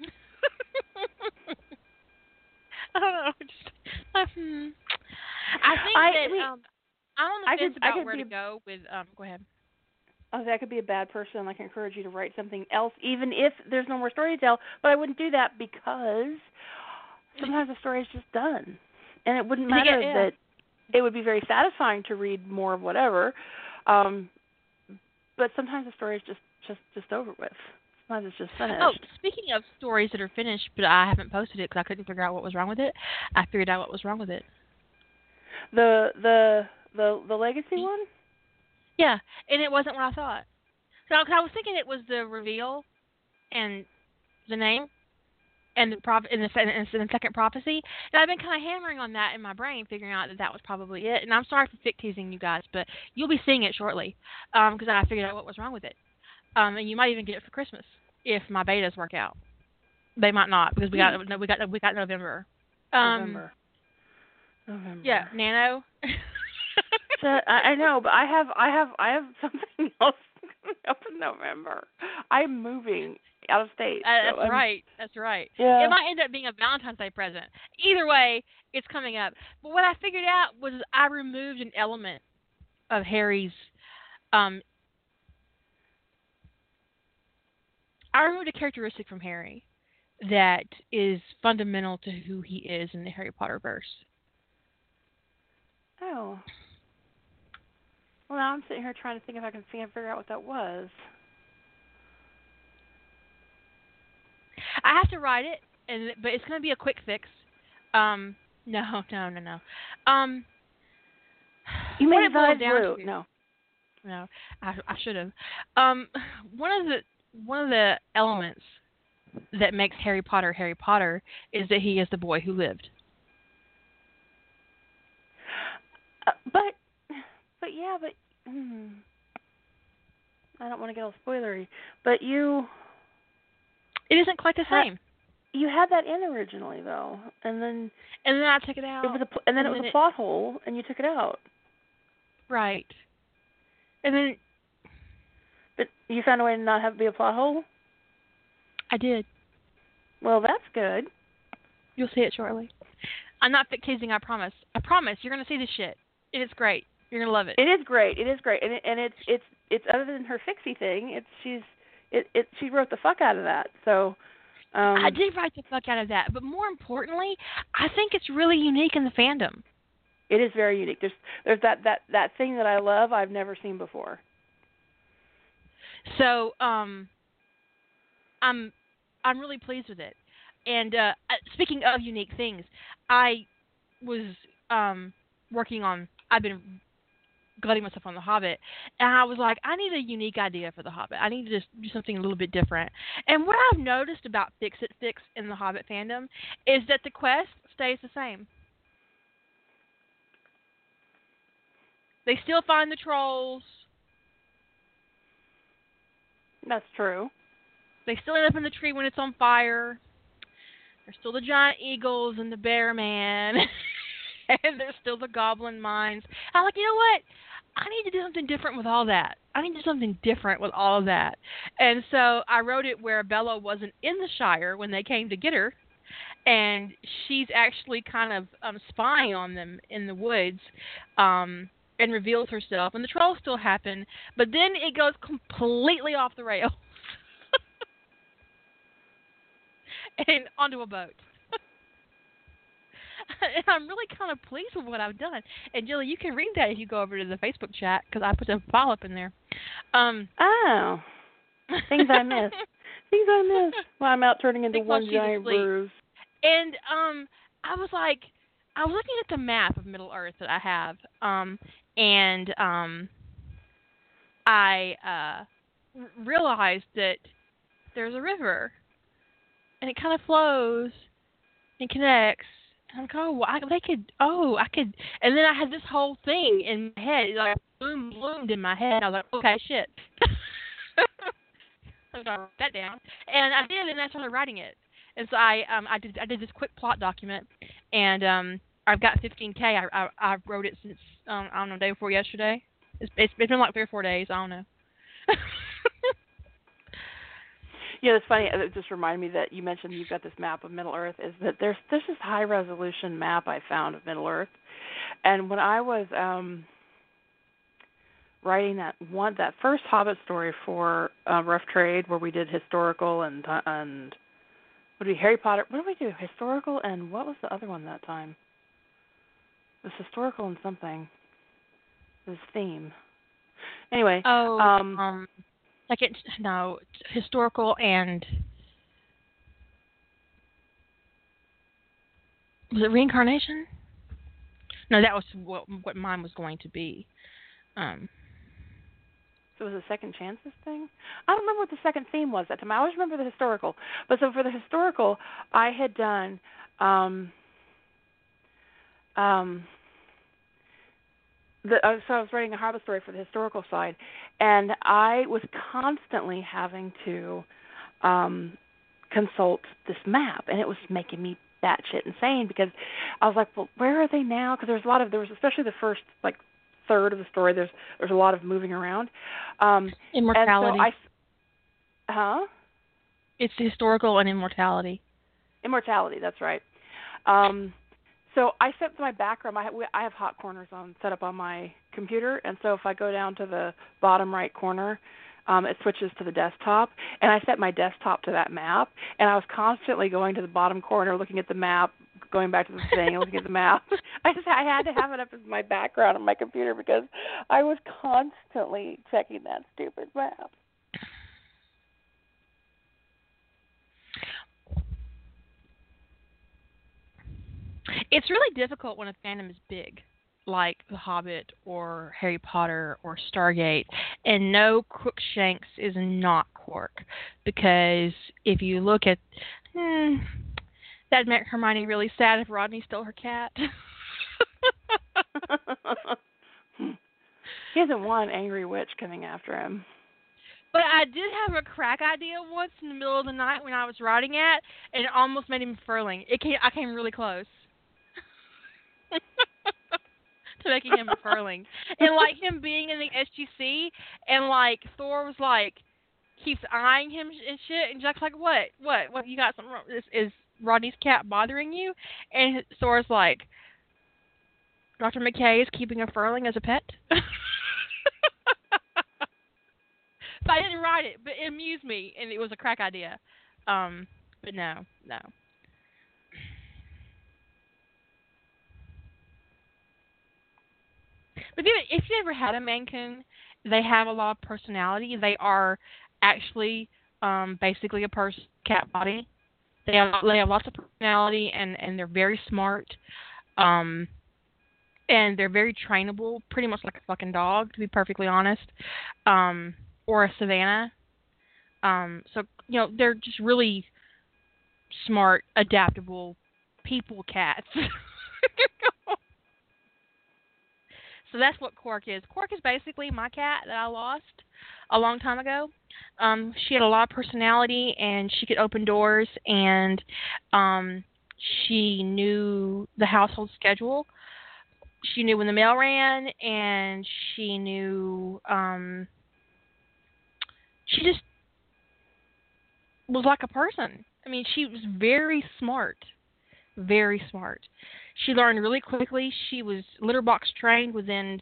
Speaker 1: I don't know. Just, uh, hmm. I think
Speaker 2: I-
Speaker 1: that
Speaker 2: we-
Speaker 1: um, I'm on the
Speaker 2: I
Speaker 1: fence
Speaker 2: could- I
Speaker 1: about
Speaker 2: could
Speaker 1: where
Speaker 2: be
Speaker 1: to go with. Um, go ahead.
Speaker 2: Oh, that could be a bad person. I can encourage you to write something else, even if there's no more story to tell. But I wouldn't do that because sometimes the story is just done, and it wouldn't matter
Speaker 1: yeah.
Speaker 2: that it would be very satisfying to read more of whatever. Um, but sometimes the story is just just just over with. Sometimes it's just finished.
Speaker 1: Oh, speaking of stories that are finished, but I haven't posted it because I couldn't figure out what was wrong with it. I figured out what was wrong with it.
Speaker 2: The the the the legacy one.
Speaker 1: Yeah, and it wasn't what I thought. So I was thinking it was the reveal, and the name, and the prop in the, in the second prophecy. And I've been kind of hammering on that in my brain, figuring out that that was probably it. And I'm sorry for fic teasing you guys, but you'll be seeing it shortly, um, because I figured out what was wrong with it. Um, and you might even get it for Christmas if my betas work out. They might not because we got no, we got we got November. Um,
Speaker 2: November. November.
Speaker 1: Yeah, Nano.
Speaker 2: So, I, I know, but I have I have I have something else in November. I'm moving out of state.
Speaker 1: Uh,
Speaker 2: so
Speaker 1: that's
Speaker 2: I'm-
Speaker 1: right. That's right.
Speaker 2: Yeah.
Speaker 1: It might end up being a Valentine's Day present. Either way, it's coming up. But what I figured out was I removed an element of Harry's. Um, I removed a characteristic from Harry that is fundamental to who he is in the Harry Potter verse.
Speaker 2: Oh. Well, now I'm sitting here trying to think if I can figure out what that was.
Speaker 1: I have to write it, and but it's going to be a quick fix. Um, no, no, no, no. Um,
Speaker 2: You made
Speaker 1: it
Speaker 2: his
Speaker 1: down
Speaker 2: blue.
Speaker 1: to-
Speaker 2: No.
Speaker 1: No, I, I should have. Um, one of the one of the elements that makes Harry Potter Harry Potter is that he is the boy who lived.
Speaker 2: Uh, but, but yeah, but. Hmm. I don't want to get all spoilery, but you
Speaker 1: It isn't quite the
Speaker 2: Huh?
Speaker 1: same.
Speaker 2: you had that in originally though, and then
Speaker 1: And then I took it out.
Speaker 2: it was a pl- and then
Speaker 1: and
Speaker 2: it was
Speaker 1: then
Speaker 2: a
Speaker 1: it-
Speaker 2: plot hole, and you took it out.
Speaker 1: right. And then
Speaker 2: But you found a way to not have it be a plot hole.
Speaker 1: I did.
Speaker 2: Well, that's good.
Speaker 1: You'll see it shortly. I'm not teasing. I promise. I promise. You're gonna see this shit. It is great. You're gonna love it.
Speaker 2: It is great. It is great, and it, and it's it's it's other than her fixie thing. It's she's it it she wrote the fuck out of that. So. Um,
Speaker 1: I did write the fuck out of that, but more importantly, I think it's really unique in the fandom.
Speaker 2: It is very unique. There's there's that that that thing that I love I've never seen before.
Speaker 1: So, um, I'm I'm really pleased with it. And uh, uh, speaking of unique things, I was um working on. I've been glutting myself on The Hobbit, and I was like, I need a unique idea for The Hobbit. I need to just do something a little bit different. And what I've noticed about Fix It Fix in the Hobbit fandom is that the quest stays the same. They still find the trolls.
Speaker 2: That's true.
Speaker 1: They still end up in the tree when it's on fire. There's still the giant eagles and the bear man. and there's still the goblin mines. I'm like, you know what? I need to do something different with all that. I need to do something different with all of that. And so I wrote it where Bella wasn't in the Shire when they came to get her. And she's actually kind of um, spying on them in the woods um, and reveals herself. And the trolls still happen. But then it goes completely off the rails. and onto a boat. and I'm really kind of pleased with what I've done. And Julie, you can read that if you go over to the Facebook chat because I put a file up in there. Um,
Speaker 2: Oh, things I missed. Things I missed. Well, I'm out turning into one giant bruise.
Speaker 1: And um, I was like, I was looking at the map of Middle Earth that I have, um, and um, I uh, r- realized that there's a river, and it kind of flows and connects. I'm like, oh, I, they could, oh, I could, and then I had this whole thing in my head, like boom, bloomed in my head. I was like, okay, shit. I'm gonna write that down, and I did, and I started writing it. And so I um I did I did this quick plot document, and um I've got 15k. I I, I wrote it since um I don't know day before yesterday. It's, it's it's been like three or four days. I don't know.
Speaker 2: Yeah, it's funny. It just reminded me that you mentioned you've got this map of Middle Earth. Is that there's there's this high resolution map I found of Middle Earth, and when I was um writing that one that first Hobbit story for uh, Rough Trade, where we did historical and and what did we Harry Potter? What did we do? Historical and what was the other one that time? It was historical and something. This theme. Anyway,
Speaker 1: oh
Speaker 2: um,
Speaker 1: um second no historical and was it reincarnation? No, that was what what mine was going to be. Um
Speaker 2: So it was a second chances thing? I don't remember what the second theme was that time. I always remember the historical. But so for the historical, I had done um um the, uh, so I was writing a Hobbit story for the historical side, and I was constantly having to um consult this map, and it was making me batshit insane because I was like, well, where are they now? Because there's a lot of there was especially the first like third of the story. There's there's a lot of moving around. Um,
Speaker 1: Immortality.
Speaker 2: And so I, huh?
Speaker 1: It's historical and immortality.
Speaker 2: Immortality. That's right. Um, so I set my background. I have, I have hot corners on set up on my computer, and so if I go down to the bottom right corner, um, it switches to the desktop, and I set my desktop to that map. And I was constantly going to the bottom corner, looking at the map, going back to the thing, looking at the map. I just I had to have it up as my background on my computer because I was constantly checking that stupid map.
Speaker 1: It's really difficult when a fandom is big, like The Hobbit or Harry Potter or Stargate, and no Crookshanks is not Quark, because if you look at, hmm, that'd make Hermione really sad if Rodney stole her cat.
Speaker 2: he hasn't one angry witch coming after him.
Speaker 1: But I did have a crack idea once in the middle of the night when I was writing it, and it almost made him furling. It came, I came really close. to making him a furling. And like him being in the SGC and like Thor was like keeps eyeing him and shit and Jack's like, What? What? What you got something wrong is is Rodney's cat bothering you? And Thor's like Dr. McKay is keeping a furling as a pet. but I didn't write it, but it amused me and it was a crack idea. Um but no, no. But if you ever had a Maine Coon, they have a lot of personality. They are actually um, basically a person cat body. They have they have lots of personality and and they're very smart. Um, and they're very trainable, pretty much like a fucking dog, to be perfectly honest, um, or a Savannah. Um, so you know they're just really smart, adaptable people cats. So that's what Quark is. Quark is basically my cat that I lost a long time ago. Um, she had a lot of personality and she could open doors and um, she knew the household schedule. She knew when the mail ran and she knew um, she just was like a person. I mean, she was very smart. Very smart. She learned really quickly. She was litter box trained within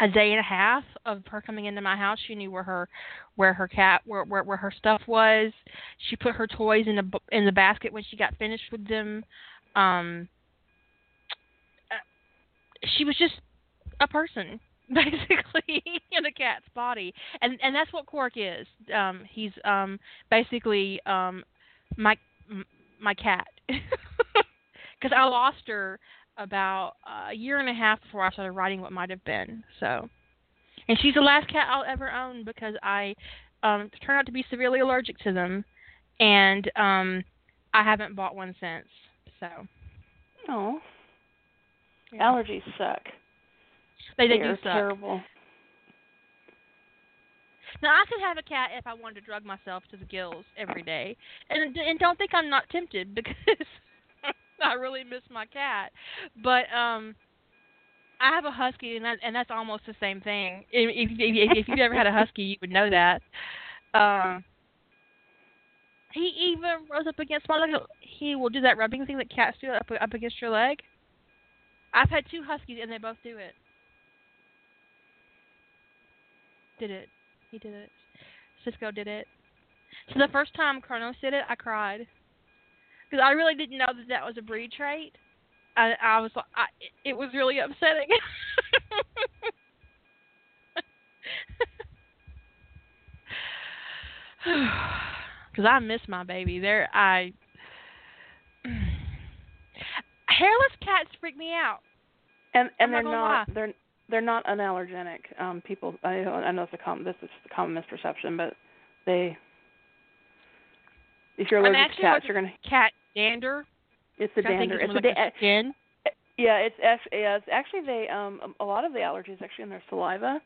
Speaker 1: a day and a half of her coming into my house. She knew where her where her cat where where, where her stuff was. She put her toys in the in the basket when she got finished with them. Um, uh, she was just a person basically in a cat's body and and that's what quark is um he's um basically um my my cat because I lost her about a year and a half before I started writing what might have been. So, and she's the last cat I'll ever own because I um, turned out to be severely allergic to them, and um, I haven't bought one since. So.
Speaker 2: Oh. Yeah. Allergies suck.
Speaker 1: They,
Speaker 2: they,
Speaker 1: they
Speaker 2: do
Speaker 1: suck.
Speaker 2: terrible.
Speaker 1: Now I could have a cat if I wanted to drug myself to the gills every day, and and don't think I'm not tempted because I really miss my cat. But um I have a husky and that, and that's almost the same thing. If, if if you've ever had a husky, you would know that. Um he even rose up against my leg. He will do that rubbing thing that cats do up up against your leg. I've had two huskies and they both do it. Did it. He did it. Cisco did it. So the first time Kronos did it, I cried because I really didn't know that that was a breed trait. I, I was like, I, it was really upsetting. Because I miss my baby. There, I hairless cats freak me out.
Speaker 2: And and
Speaker 1: I'm
Speaker 2: they're
Speaker 1: not,
Speaker 2: not they're they're not unallergenic. Um, people, I I know it's a common this is a common misperception, but they if you're allergic to cats, you're gonna
Speaker 1: cat dander.
Speaker 2: It's the dander.
Speaker 1: It's
Speaker 2: like
Speaker 1: the da- skin.
Speaker 2: Yeah, it's yeah, it's actually they um a lot of the allergies actually in their saliva.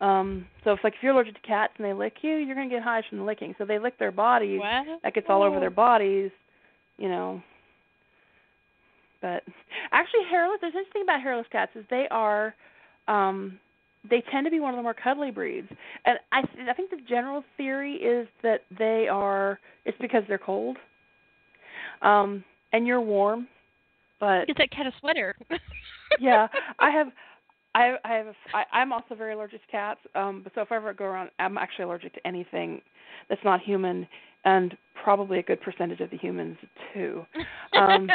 Speaker 2: Um, so it's like if you're allergic to cats and they lick you, you're gonna get hives from the licking. So they lick their bodies.
Speaker 1: What?
Speaker 2: That gets all over their bodies, you know. But actually, hairless. There's interesting about hairless cats is they are, um, they tend to be one of the more cuddly breeds. And I I think the general theory is that they are. It's because they're cold. Um, and you're warm, but
Speaker 1: Get that cat a sweater.
Speaker 2: yeah, I have. I I have. A, I, I'm also very allergic to cats. Um, but so if I ever go around, I'm actually allergic to anything that's not human, and probably a good percentage of the humans too. Um,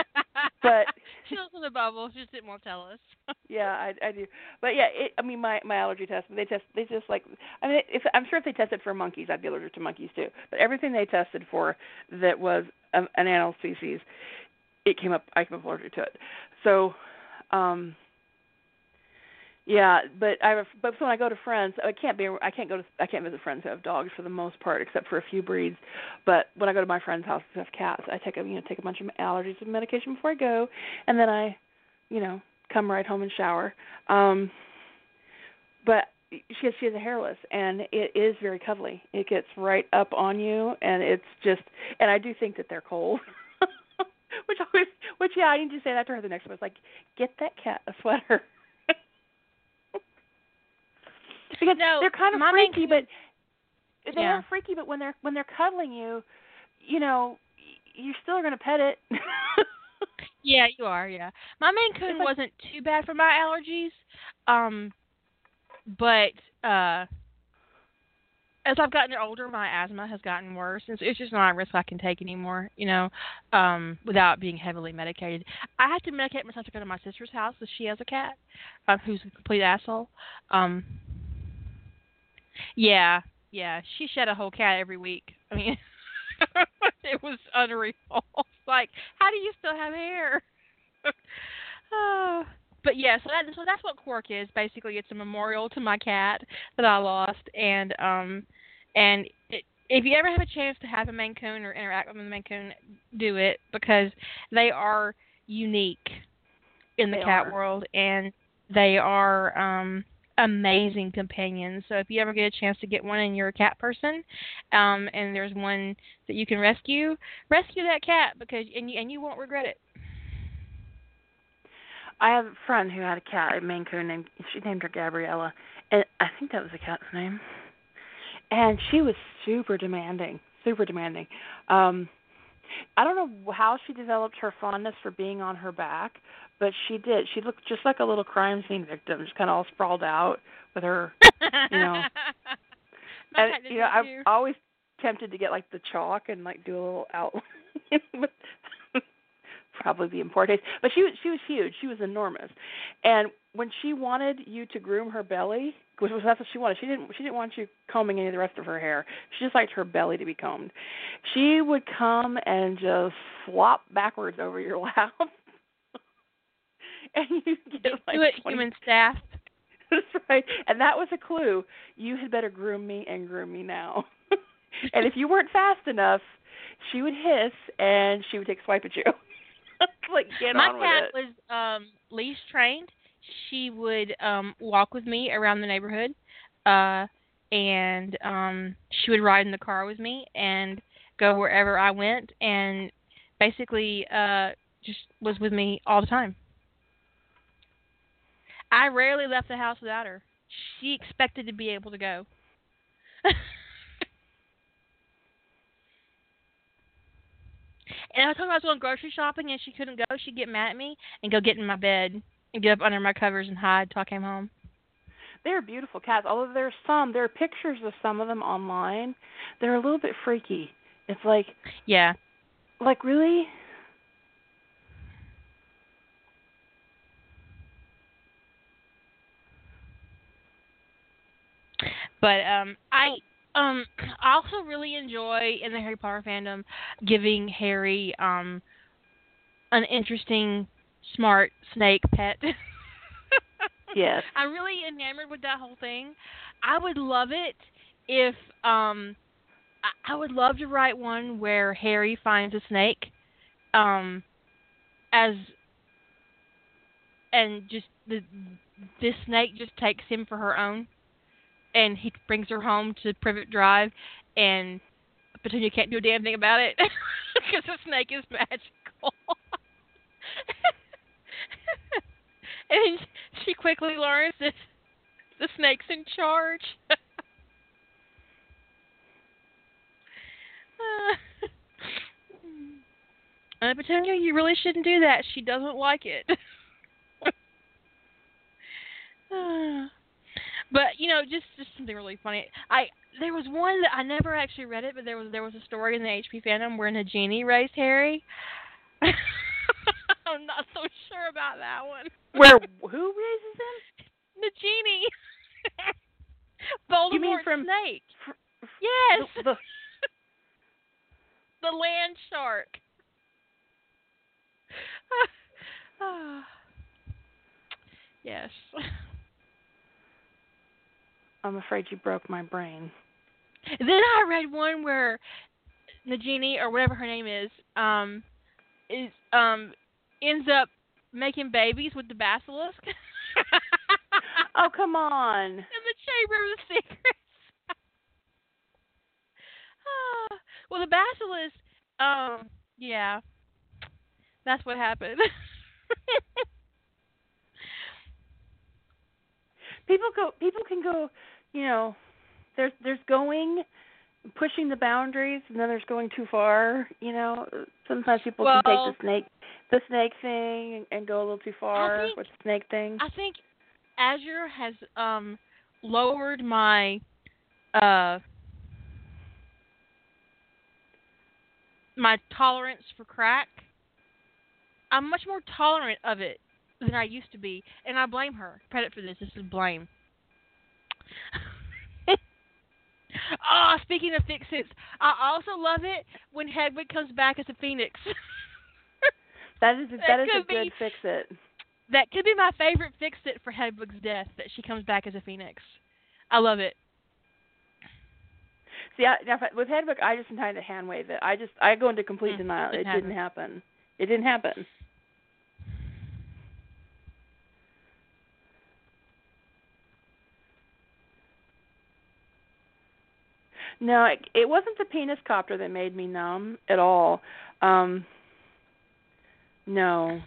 Speaker 2: but-
Speaker 1: she lives in the bubble. She just didn't want to tell us.
Speaker 2: yeah, I I do. But yeah, it, I mean my my allergy test. They test. They just like. I mean, if I'm sure if they tested for monkeys, I'd be allergic to monkeys too. But everything they tested for that was a, an animal species, it came up. I came up allergic to it. So. um yeah, but I have, but when I go to friends, I can't be I can't go to I can't visit friends who have dogs for the most part, except for a few breeds. But when I go to my friends' houses who have cats, I take a you know take a bunch of allergies and medication before I go, and then I, you know, come right home and shower. Um, but she has she has a hairless, and it is very cuddly. It gets right up on you, and it's just and I do think that they're cold. which always, which yeah, I need to say that to her the next one. It's like, get that cat a sweater. Because
Speaker 1: No,
Speaker 2: they're kind of freaky, but they
Speaker 1: Yeah.
Speaker 2: are freaky. But when they're when they're cuddling you, you know, you're still going to pet it.
Speaker 1: Yeah, you are. Yeah, my Maine Coon
Speaker 2: like-
Speaker 1: wasn't too bad for my allergies, um, but uh, as I've gotten older, my asthma has gotten worse, and it's just not a risk I can take anymore. You know, um, without being heavily medicated. I have to medicate myself to go to my sister's house because she has a cat, um, who's a complete asshole. Um, yeah, yeah, she shed a whole cat every week. I mean. it was unreal. like, how do you still have hair? oh. But yeah, so that so that's what Quark is. Basically, it's a memorial to my cat that I lost, and um, and it, if you ever have a chance to have a Maine Coon or interact with a Maine Coon, do it because they are unique in the
Speaker 2: They
Speaker 1: cat
Speaker 2: are.
Speaker 1: world, and they are um amazing companions. So if you ever get a chance to get one and you're a cat person, um, and there's one that you can rescue, rescue that cat because and you and you won't regret it.
Speaker 2: I have a friend who had a cat, a Maine Coon named she named her Gabriella, and I think that was the cat's name. And she was super demanding, super demanding. Um I don't know how she developed her fondness for being on her back, but she did. She looked just like a little crime scene victim, just kind of all sprawled out with her. You know. And you know, I'm always tempted to get like the chalk and like do a little outline. probably be taste. But she was she was huge. She was enormous. And when she wanted you to groom her belly, which was that's what she wanted. She didn't she didn't want you combing any of the rest of her hair. She just liked her belly to be combed. She would come and just flop backwards over your lap. and you get like
Speaker 1: do it,
Speaker 2: 20
Speaker 1: human staff.
Speaker 2: That's right. And that was a clue. You had better groom me and groom me now. and if you weren't fast enough, she would hiss and she would take a swipe at you. like get
Speaker 1: My
Speaker 2: on
Speaker 1: cat
Speaker 2: with it.
Speaker 1: was um leash trained. She would um walk with me around the neighborhood. Uh and um she would ride in the car with me and go wherever I went and basically uh just was with me all the time. I rarely left the house without her. She expected to be able to go. and every time I was going grocery shopping and she couldn't go, she'd get mad at me and go get in my bed and get up under my covers and hide till I came home.
Speaker 2: They're beautiful cats. Although there's some, there are pictures of some of them online. They're a little bit freaky. It's like,
Speaker 1: Yeah.
Speaker 2: like really?
Speaker 1: But um I um I also really enjoy in the Harry Potter fandom giving Harry um an interesting smart snake pet.
Speaker 2: Yes.
Speaker 1: I'm really enamored with that whole thing. I would love it if um I, I would love to write one where Harry finds a snake um as and just the this snake just takes him for her own and he brings her home to Privet Drive, and Petunia can't do a damn thing about it because the snake is magical. and she quickly learns that the snake's in charge. uh, Petunia, you really shouldn't do that. She doesn't like it. but you know, just just something really funny. I there was one that I never actually read it, but there was there was a story in the HP fandom where Nagini raised Harry. I'm not so sure about that one.
Speaker 2: Where who raises him?
Speaker 1: Nagini. Voldemort
Speaker 2: You mean from-
Speaker 1: snake.
Speaker 2: fr-
Speaker 1: Yes.
Speaker 2: The, the,
Speaker 1: the land shark. yes.
Speaker 2: I'm afraid you broke my brain.
Speaker 1: Then I read one where Nagini or whatever her name is, um, is um ends up making babies with the basilisk.
Speaker 2: Oh come on.
Speaker 1: in the Chamber of the Secrets. Ah, well, the basilisk, um, yeah, that's what happened.
Speaker 2: People go. People can go. You know, there's there's going, pushing the boundaries, and then there's going too far. You know, sometimes people can take the snake, the snake thing, and, and go a little too far
Speaker 1: think-
Speaker 2: with the snake thing.
Speaker 1: I think Azure has um lowered my uh my tolerance for crack. I'm much more tolerant of it than I used to be, and I blame her. Credit for this. This is blame. Oh, speaking of fix-its, I also love it when Hedwig comes back as a phoenix.
Speaker 2: that is
Speaker 1: that
Speaker 2: that is a
Speaker 1: could be-
Speaker 2: good fix it.
Speaker 1: that could be my favorite fix-it for Hedwig's death. That she comes back as a phoenix. I love it.
Speaker 2: See, I, now, with Hedwig, I just tried to hand wave it. I just I go into complete
Speaker 1: Mm,
Speaker 2: denial. It
Speaker 1: didn't
Speaker 2: didn't happen. It didn't happen. No, it, it wasn't the penis copter that made me numb at all. Um No.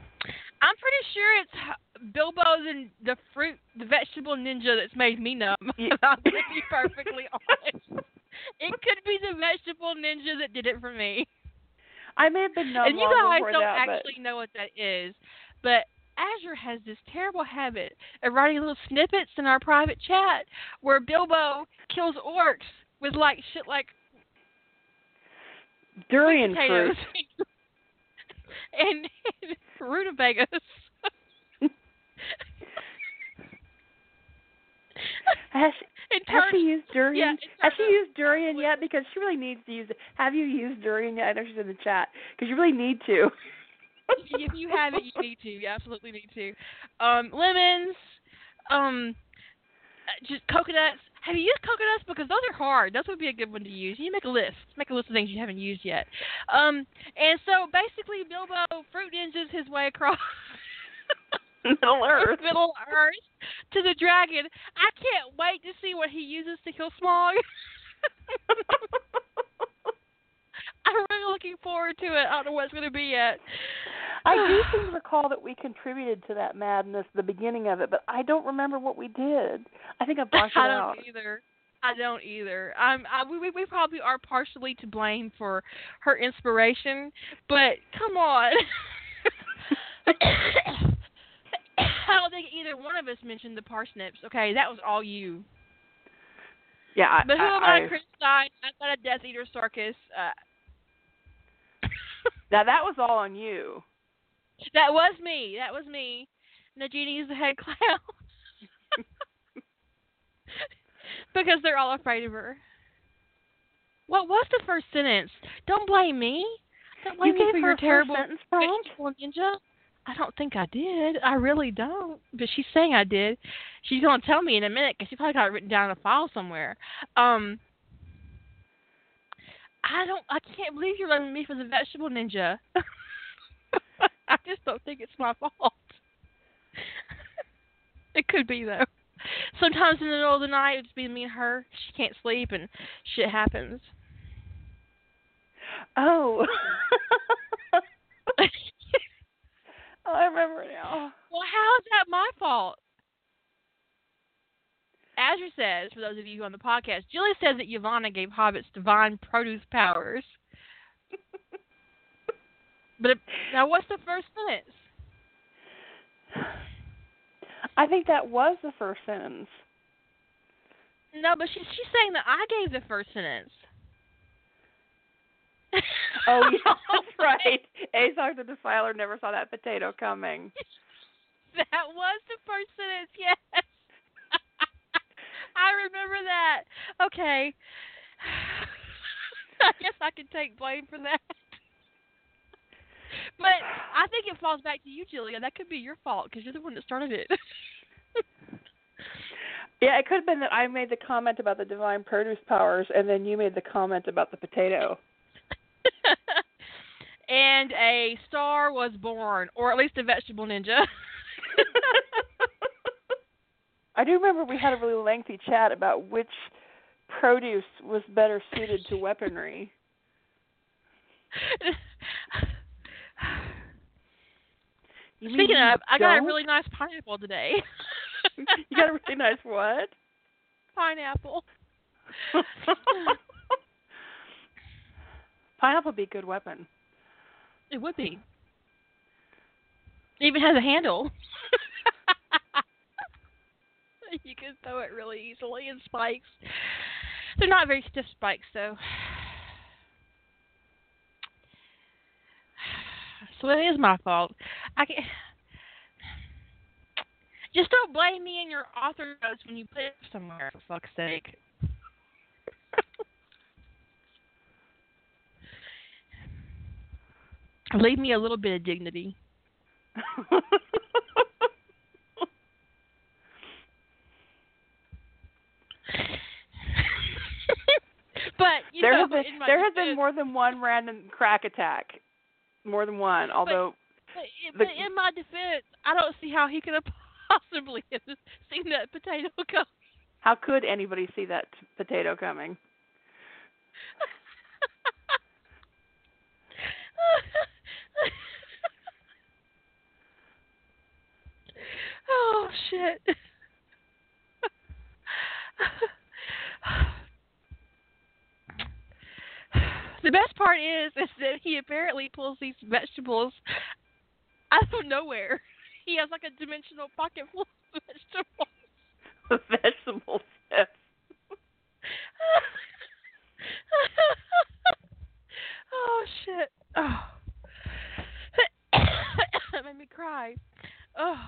Speaker 1: I'm pretty sure it's h- Bilbo the the fruit the vegetable ninja that's made me numb.
Speaker 2: Yeah.
Speaker 1: I'm gonna be perfectly honest. It could be the vegetable ninja that did it for me.
Speaker 2: I may have been numb
Speaker 1: and you guys don't
Speaker 2: that,
Speaker 1: actually know what that is, but Azure has this terrible habit of writing little snippets in our private chat where Bilbo kills orcs with like shit like
Speaker 2: durian fruit.
Speaker 1: and, and rutabagas.
Speaker 2: Has she,
Speaker 1: It
Speaker 2: has she used durian?
Speaker 1: yeah,
Speaker 2: Has she
Speaker 1: turns
Speaker 2: used durian yet? Because she really needs to use it. Have you used durian yet? I know she's in the chat. Because you really need to.
Speaker 1: if you have it, you need to. You absolutely need to. Um, lemons, um, uh, just coconuts. Have you used coconuts? Because those are hard. Those would be a good one to use. You make a list. Make a list of things you haven't used yet. Um, and so basically, Bilbo fruit ninjas his way across
Speaker 2: Middle Earth.
Speaker 1: Middle Earth to the dragon. I can't wait to see what he uses to kill Smaug. I'm really looking forward to it. I don't know what it's going to be yet.
Speaker 2: I do seem to recall that we contributed to that madness, the beginning of it, but I don't remember what we did. I think I blocked it
Speaker 1: I don't
Speaker 2: out.
Speaker 1: either. I don't either. I'm. I, we we- probably are partially to blame for her inspiration, but come on. I don't think either one of us mentioned the parsnips. Okay, that was all you.
Speaker 2: Yeah, I,
Speaker 1: But who am
Speaker 2: I,
Speaker 1: I to criticize? I'm not a Death Eater circus. Uh,
Speaker 2: now that was all on you.
Speaker 1: that was me. That was me. Nagini is the head clown. because they're all afraid of her. What was the first sentence? Don't blame me. Don't blame
Speaker 2: you
Speaker 1: me
Speaker 2: gave
Speaker 1: for
Speaker 2: her
Speaker 1: your terrible
Speaker 2: sentence prompt.
Speaker 1: ninja. I don't think I did. I really don't. But she's saying I did. She's gonna tell me in a minute because she probably got it written down in a file somewhere. Um, I don't. I can't believe you're running me for the vegetable ninja. I just don't think it's my fault. it could be though. Sometimes in the middle of the night, it's be me and her. She can't sleep, and shit happens.
Speaker 2: Oh. oh, I remember now.
Speaker 1: Well, how is that my fault? Azure says, for those of you who are on the podcast, Julie says that Yavanna gave hobbits divine produce powers. but it, now, what's the first sentence?
Speaker 2: I think that was the first sentence.
Speaker 1: No, but she's she's saying that I gave the first sentence.
Speaker 2: Oh yeah, that's right. Azog the Defiler never saw that potato coming.
Speaker 1: That was the first sentence, yes. I remember that. Okay. I guess I can take blame for that. But I think it falls back to you, Julia. That could be your fault because you're the one that started it.
Speaker 2: Yeah, it could have been that I made the comment about the divine produce powers, and then you made the comment about the potato.
Speaker 1: and a star was born, or at least a vegetable ninja.
Speaker 2: I do remember we had a really lengthy chat about which produce was better suited to weaponry. You
Speaker 1: Speaking of, I got a really nice pineapple today.
Speaker 2: you got a really nice what?
Speaker 1: pineapple.
Speaker 2: Pineapple would be a good weapon.
Speaker 1: It would be. It even has a handle. you can throw it really easily and spikes. They're not very stiff spikes though. So it is my fault. I can just don't blame me in your author notes when you put it somewhere for fuck's sake. Leave me a little bit of dignity. but you
Speaker 2: there
Speaker 1: know,
Speaker 2: have been there has been more than one random crack attack. More than one, although
Speaker 1: But, in-
Speaker 2: the-
Speaker 1: but in my defense, I don't see how he could have possibly seen that potato come.
Speaker 2: how could anybody see that t- potato coming?
Speaker 1: oh shit. The best part is is that he apparently pulls these vegetables out of nowhere. He has like a dimensional pocket full of vegetables.
Speaker 2: Vegetables. Yes.
Speaker 1: oh shit. Oh. that made me cry. Oh.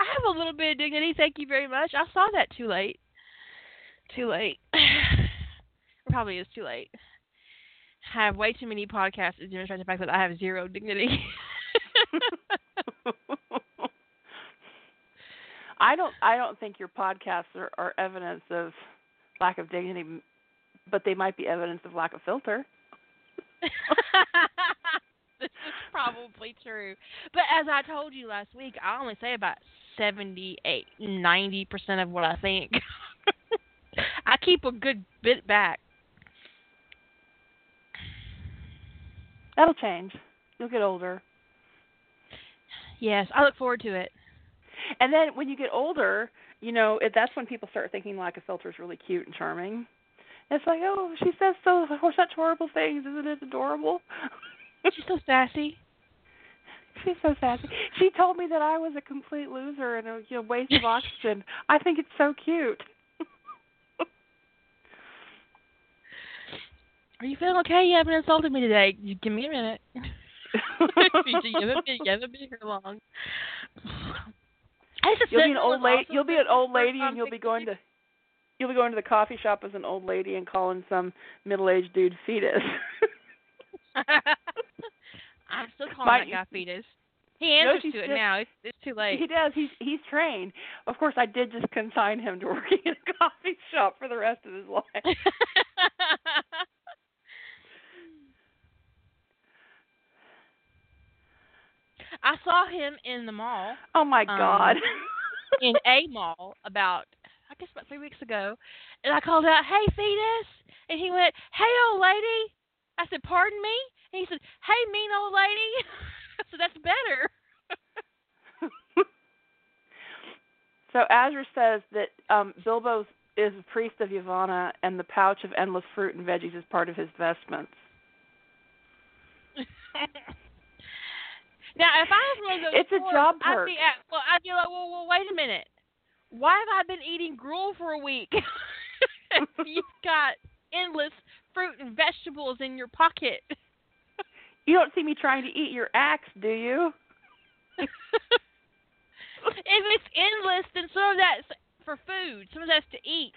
Speaker 1: I have a little bit of dignity, thank you very much. I saw that too late. Too late. It probably is too late. I have way too many podcasts to demonstrate the fact that I have zero dignity.
Speaker 2: I don't. I don't think your podcasts are, are evidence of lack of dignity, but they might be evidence of lack of filter.
Speaker 1: this is probably true. But as I told you last week, I only say about seventy-eight, ninety percent of what I think. I keep a good bit back.
Speaker 2: That'll change. You'll get older,
Speaker 1: Yes, I look forward to it.
Speaker 2: and then when you get older, you know it, that's when people start thinking lack of filter is really cute and charming. It's like, oh, she says so such horrible things. Isn't it adorable?
Speaker 1: She's so sassy.
Speaker 2: She's so sassy. She told me that I was a complete loser and a you know, waste of oxygen. I think it's so cute.
Speaker 1: Are you feeling okay? You haven't insulted me today. You give me a minute. you haven't been, you haven't been here long.
Speaker 2: You'll be an old lady. You'll be an old lady, and you'll be going to you'll be going to the coffee shop as an old lady and calling some middle-aged dude fetus.
Speaker 1: I'm still calling
Speaker 2: My-
Speaker 1: that guy fetus. He answers
Speaker 2: she's
Speaker 1: to it
Speaker 2: just-
Speaker 1: now. It's, it's too late.
Speaker 2: he does. He's he's trained. Of course, I did just consign him to working in a coffee shop for the rest of his life.
Speaker 1: I saw him in the mall,
Speaker 2: Oh my
Speaker 1: Um,
Speaker 2: God.
Speaker 1: in a mall about I guess about three weeks ago, and I called out, "Hey, fetus!" and he went, "Hey, old lady." I said, "Pardon me?" And he said, "Hey, mean old lady." so that's better.
Speaker 2: so Azra says that um Bilbo is a priest of Yavanna, and the pouch of endless fruit and veggies is part of his vestments.
Speaker 1: now, if I was one of those
Speaker 2: It's a job
Speaker 1: I'd
Speaker 2: perk.
Speaker 1: be at, well, I'd be like, well, well, wait a minute. Why have I been eating gruel for a week? You've got endless fruit and vegetables in your pocket.
Speaker 2: You don't see me trying to eat your axe, do you?
Speaker 1: if it's endless, then some of that's for food. Some of that's to eat.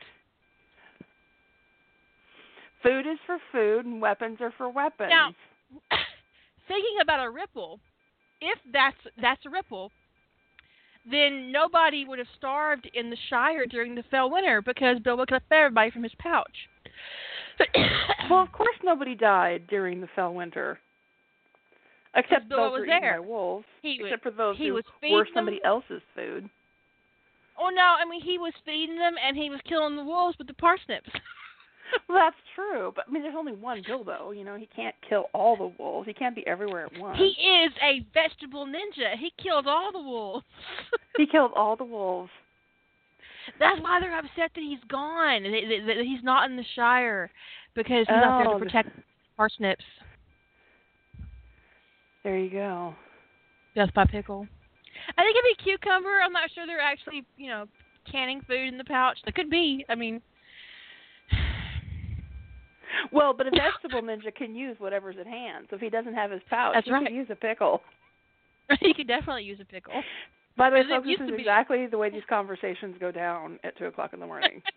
Speaker 2: Food is for food, and weapons are for weapons.
Speaker 1: Now- Thinking about a ripple, if that's that's a ripple, then nobody would have starved in the Shire during the fell winter because Bilbo could have fed everybody from his pouch.
Speaker 2: well, of course, nobody died during the fell winter, except
Speaker 1: Bilbo
Speaker 2: those
Speaker 1: was there.
Speaker 2: by wolves.
Speaker 1: he was,
Speaker 2: except for those
Speaker 1: he
Speaker 2: who
Speaker 1: was
Speaker 2: were somebody
Speaker 1: them.
Speaker 2: else's food.
Speaker 1: Oh no, I mean he was feeding them and he was killing the wolves with the parsnips.
Speaker 2: Well, that's true, but I mean, there's only one Bilbo. You know, he can't kill all the wolves. He can't be everywhere at once.
Speaker 1: he is a vegetable ninja. He killed all the wolves.
Speaker 2: he killed all the wolves.
Speaker 1: That's why they're upset that he's gone that, that, that he's not in the Shire because he's out there
Speaker 2: Oh,
Speaker 1: to
Speaker 2: the-
Speaker 1: protect parsnips.
Speaker 2: There you go.
Speaker 1: Death by pickle. I think it'd be cucumber. I'm not sure they're actually, you know, canning food in the pouch. They could be. I mean,
Speaker 2: Well, but a vegetable ninja can use whatever's at hand. So if he doesn't have his pouch,
Speaker 1: That's
Speaker 2: he
Speaker 1: right.
Speaker 2: can use a pickle.
Speaker 1: he could definitely use a pickle.
Speaker 2: By the way, folks, this is
Speaker 1: be-
Speaker 2: exactly the way these conversations go down at two o'clock in the morning.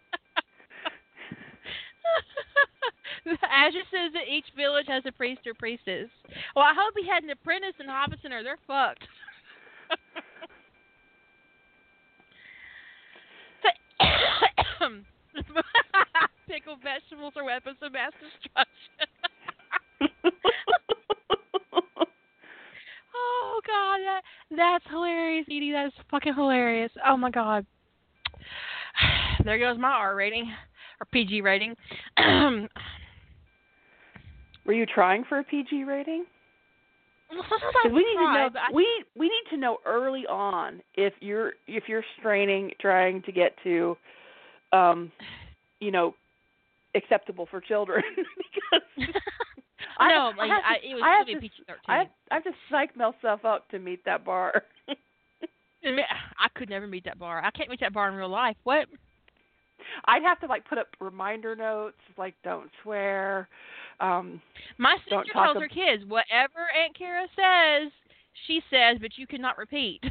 Speaker 1: Azure says that each village has a priest or priestess. Well, I hope he had an apprentice in Hobbiton or they're fucked. Pickled vegetables are weapons of mass destruction. God, that that's hilarious, Edie. That is fucking hilarious. Oh my god. There goes my R rating or PG rating.
Speaker 2: Were you trying for a PG rating?
Speaker 1: Because
Speaker 2: we need to know we we need to know early on if you're if you're straining trying to get to, um, you know, acceptable for children. because I-
Speaker 1: no,
Speaker 2: I
Speaker 1: like,
Speaker 2: have to-
Speaker 1: I, it was
Speaker 2: I
Speaker 1: to PG thirteen.
Speaker 2: I have, I have to psych myself up to meet that bar.
Speaker 1: I could never meet that bar. I can't meet that bar in real life. What?
Speaker 2: I'd have to like put up reminder notes like don't swear. Um
Speaker 1: My sister tells
Speaker 2: ab-
Speaker 1: her kids, whatever Aunt Kara says, she says, but you cannot repeat.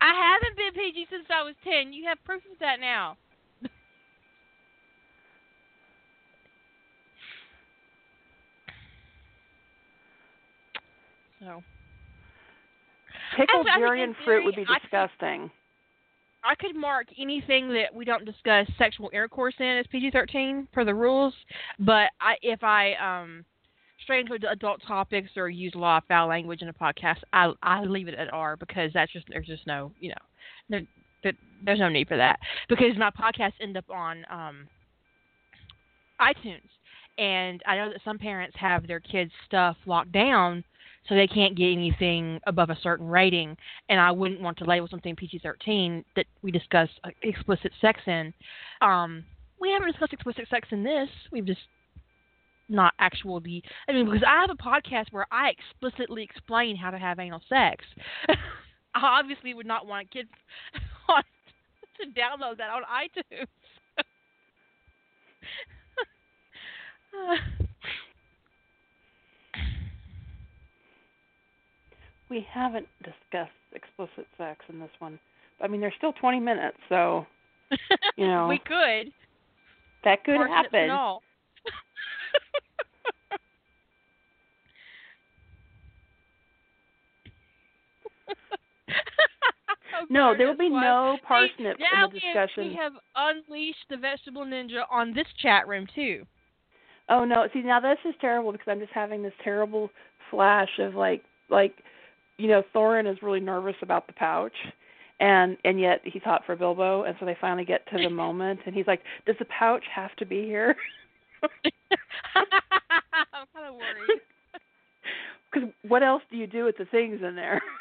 Speaker 1: I haven't been PG since I was ten. You have proof of that now. So.
Speaker 2: Pickled
Speaker 1: I
Speaker 2: durian fruit would be
Speaker 1: theory, I could-
Speaker 2: disgusting.
Speaker 1: I could mark anything that we don't discuss sexual intercourse in as PG thirteen per the rules, but I if I um stray into adult topics or use a lot of foul language in a podcast, I I leave it at R because that's just there's just no you know there, there, there's no need for that. Because my podcasts end up on um iTunes. And I know that some parents have their kids stuff locked down so they can't get anything above a certain rating and I wouldn't want to label something PG-13 that we discuss uh, explicit sex in. Um, we haven't discussed explicit sex in this. We've just not actually. I mean, because I have a podcast where I explicitly explain how to have anal sex. I obviously would not want kids on, to download that on iTunes.
Speaker 2: We haven't discussed explicit sex in this one. I mean, there's still 20 minutes, so You know.
Speaker 1: we could.
Speaker 2: that could
Speaker 1: Parsnips
Speaker 2: happen.
Speaker 1: all.
Speaker 2: No, there will be
Speaker 1: Parsnips
Speaker 2: no
Speaker 1: was-
Speaker 2: parsnips
Speaker 1: See, now
Speaker 2: in the discussion.
Speaker 1: We have unleashed the vegetable ninja on this chat room too.
Speaker 2: Oh no! See now this is terrible because I'm just having this terrible flash of like like you know Thorin is really nervous about the pouch, and and yet he's hot for Bilbo, and so they finally get to the moment, and he's like, "Does the pouch have to be here?"
Speaker 1: I'm kind of worried.
Speaker 2: Because what else do you do with the things in there?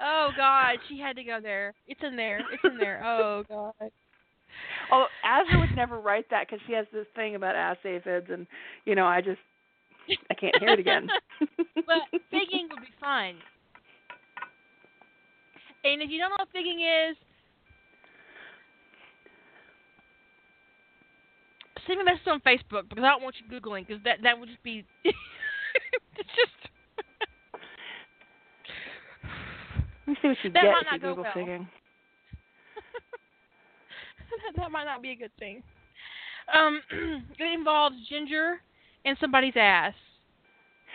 Speaker 1: Oh God, she had to go there. It's in there. It's in there. Oh God.
Speaker 2: oh, Asher would never write that because she has this thing about ass aphids, and you know I just I can't hear it again.
Speaker 1: but figging would be fun. And if you don't know what figging is, send me a message on Facebook because I don't want you googling because that that would just be it's just
Speaker 2: Let me see what you
Speaker 1: That
Speaker 2: get
Speaker 1: might
Speaker 2: if you
Speaker 1: not go
Speaker 2: Google
Speaker 1: well.
Speaker 2: figging.
Speaker 1: that, that might not be a good thing. Um, it involves ginger and somebody's ass.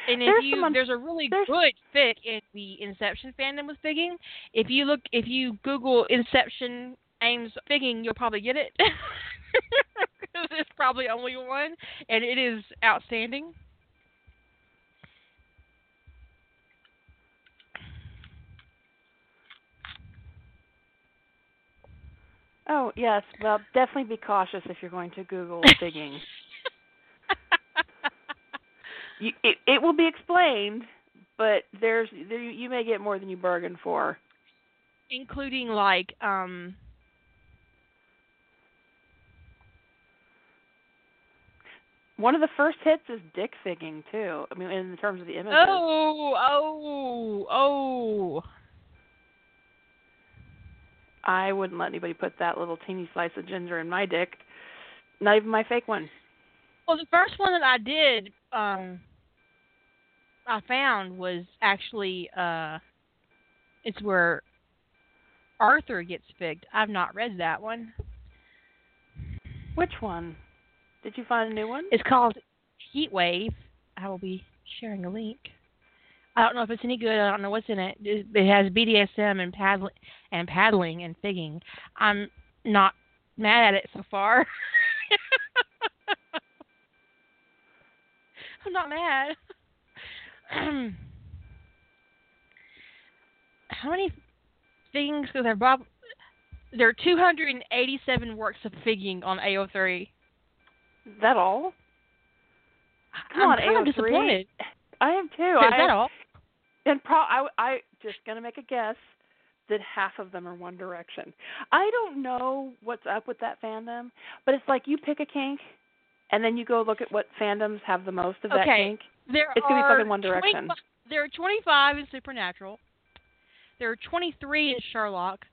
Speaker 1: And if
Speaker 2: There's
Speaker 1: you
Speaker 2: someone-
Speaker 1: there's a really
Speaker 2: there's-
Speaker 1: good fit in the Inception fandom with figging. If you look if you Google Inception Eames figging, you'll probably get it. There's probably only one, and it is outstanding.
Speaker 2: Oh yes, well definitely be cautious if you're going to Google figging. You, it it will be explained, but there's there, you may get more than you bargained for.
Speaker 1: Including like um
Speaker 2: One of the first hits is dick figging too. I mean, in terms of the images.
Speaker 1: oh oh oh
Speaker 2: I wouldn't let anybody put that little teeny slice of ginger in my dick. Not even my fake one.
Speaker 1: Well, the first one that I did, um, I found was actually, uh, it's where Arthur gets figged. I've not read that one.
Speaker 2: Which one? Did you find a new one?
Speaker 1: It's called Heat Wave. I will be sharing a link. I don't know if it's any good. I don't know what's in it. It it has BDSM and paddling and paddling and figging. I'm not mad at it so far. I'm not mad. How many things? Because there, Bob, there are 287 works of figging on AO3.
Speaker 2: Is that all? Come
Speaker 1: I'm
Speaker 2: on,
Speaker 1: kind of
Speaker 2: AO3.
Speaker 1: disappointed.
Speaker 2: I am too.
Speaker 1: Is
Speaker 2: I,
Speaker 1: that all?
Speaker 2: And pro I I just gonna make a guess that half of them are One Direction. I don't know what's up with that fandom, but it's like you pick a kink and then you go look at what fandoms have the most of that kink.
Speaker 1: There
Speaker 2: It's gonna be
Speaker 1: are
Speaker 2: fucking One Direction.
Speaker 1: there are 25 in Supernatural. There are 23 in Sherlock,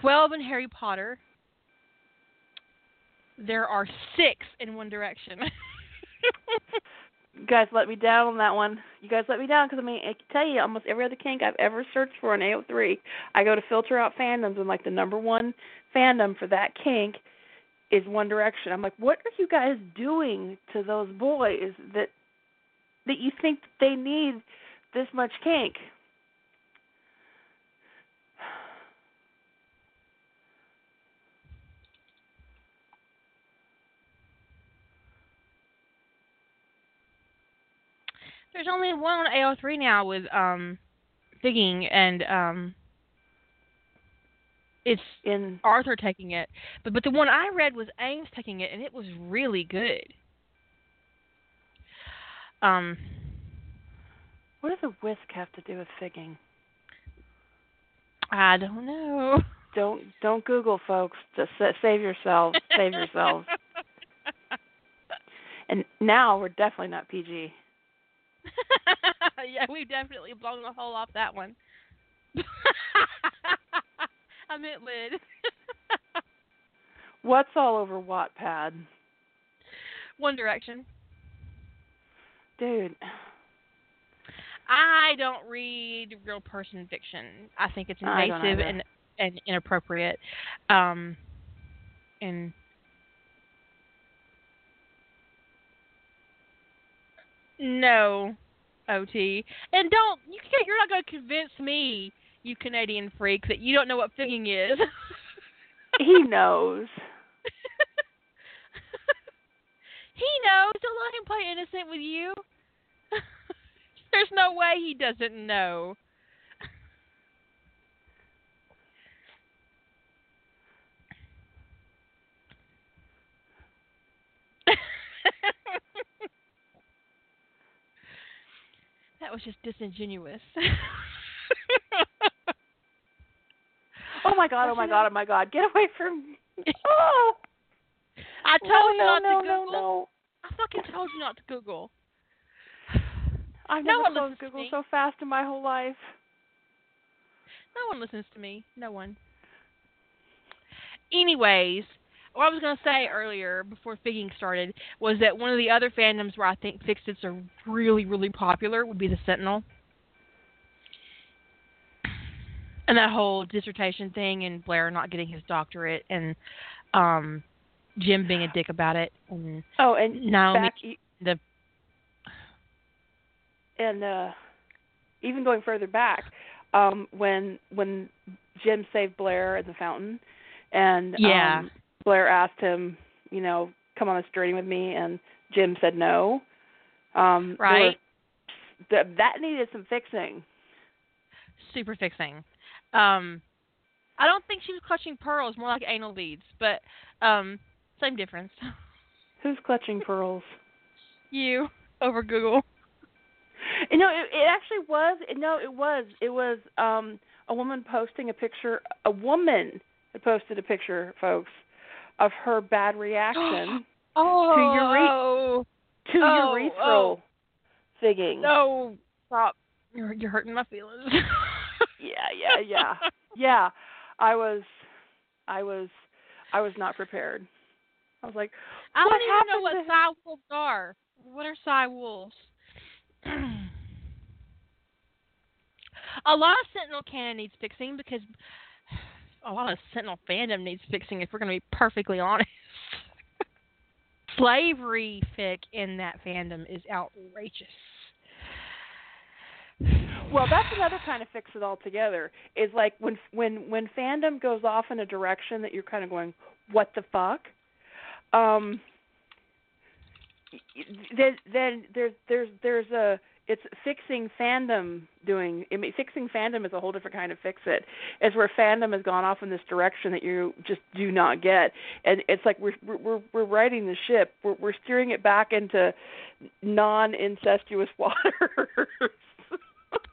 Speaker 1: 12 in Harry Potter. There are six in One Direction.
Speaker 2: You guys let me down on that one. You guys let me down because I mean I can tell you almost every other kink I've ever searched for on AO3, I go to filter out fandoms and like the number one fandom for that kink is One Direction. I'm like, what are you guys doing to those boys that that you think they need this much kink?
Speaker 1: There's only one on AO3 now with um figging and um it's
Speaker 2: In
Speaker 1: Arthur taking it. But but the one I read was Eames taking it and it was really good. Um
Speaker 2: what does a whisk have to do with figging?
Speaker 1: I don't know.
Speaker 2: Don't don't Google, folks. Just save yourselves. Save yourselves. And now we're definitely not PG.
Speaker 1: yeah, we've definitely blown the hole off that one. I meant lid.
Speaker 2: What's all over Wattpad?
Speaker 1: One Direction.
Speaker 2: Dude,
Speaker 1: I don't read real person fiction. I think it's invasive and and inappropriate. Um and no, OT. And don't you can't you're not going to convince me, you Canadian freak, that you don't know what figging is.
Speaker 2: he knows.
Speaker 1: he knows. Don't let him play innocent with you? There's no way he doesn't know. that was just disingenuous.
Speaker 2: Oh my god! Oh my god! Oh my god! Get away from me! Oh!
Speaker 1: I told
Speaker 2: no,
Speaker 1: you not
Speaker 2: no,
Speaker 1: to
Speaker 2: no,
Speaker 1: Google.
Speaker 2: no!
Speaker 1: I fucking told you not to Google.
Speaker 2: I've
Speaker 1: No
Speaker 2: never closed Google so fast in my whole life.
Speaker 1: No one listens to me. No one. Anyways, what I was going to say earlier before figging started was that one of the other fandoms where I think fixits are really, really popular would be the Sentinel. And that whole dissertation thing and Blair not getting his doctorate and um Jim being a dick about it and
Speaker 2: Oh, and
Speaker 1: Naomi
Speaker 2: back
Speaker 1: the
Speaker 2: and uh even going further back, um when when Jim saved Blair in the fountain and
Speaker 1: Yeah.
Speaker 2: um Blair asked him, you know, come on this journey with me and Jim said no. Um there were-
Speaker 1: Right.
Speaker 2: th- that needed some fixing.
Speaker 1: super fixing. Um, I don't think she was clutching pearls, more like anal beads, but um, same difference.
Speaker 2: Who's clutching pearls?
Speaker 1: You over Google.
Speaker 2: You know, it, it actually was. No, it was. It was um a woman posting a picture. A woman had posted a picture, folks, of her bad reaction
Speaker 1: Oh,
Speaker 2: to
Speaker 1: Oh,
Speaker 2: urethral
Speaker 1: oh.
Speaker 2: figging.
Speaker 1: no! Stop! You're you're hurting my feelings.
Speaker 2: Yeah, yeah, yeah, yeah. I was, I was, I was not prepared. I was like,
Speaker 1: I don't even know what
Speaker 2: happened
Speaker 1: wolves are. What are psi wolves? a lot of Sentinel canon needs fixing because a lot of Sentinel fandom needs fixing. If we're going to be perfectly honest, slavery fic in that fandom is outrageous.
Speaker 2: Well, that's another kind of fix it all together. Is like when when when fandom goes off in a direction that you're kind of going, what the fuck? Um, then then there's there's there's a it's fixing fandom doing. I mean, fixing fandom is a whole different kind of fix it. It's where fandom has gone off in this direction that you just do not get, and it's like we're we're we're riding the ship. We're we're steering it back into non-incestuous waters.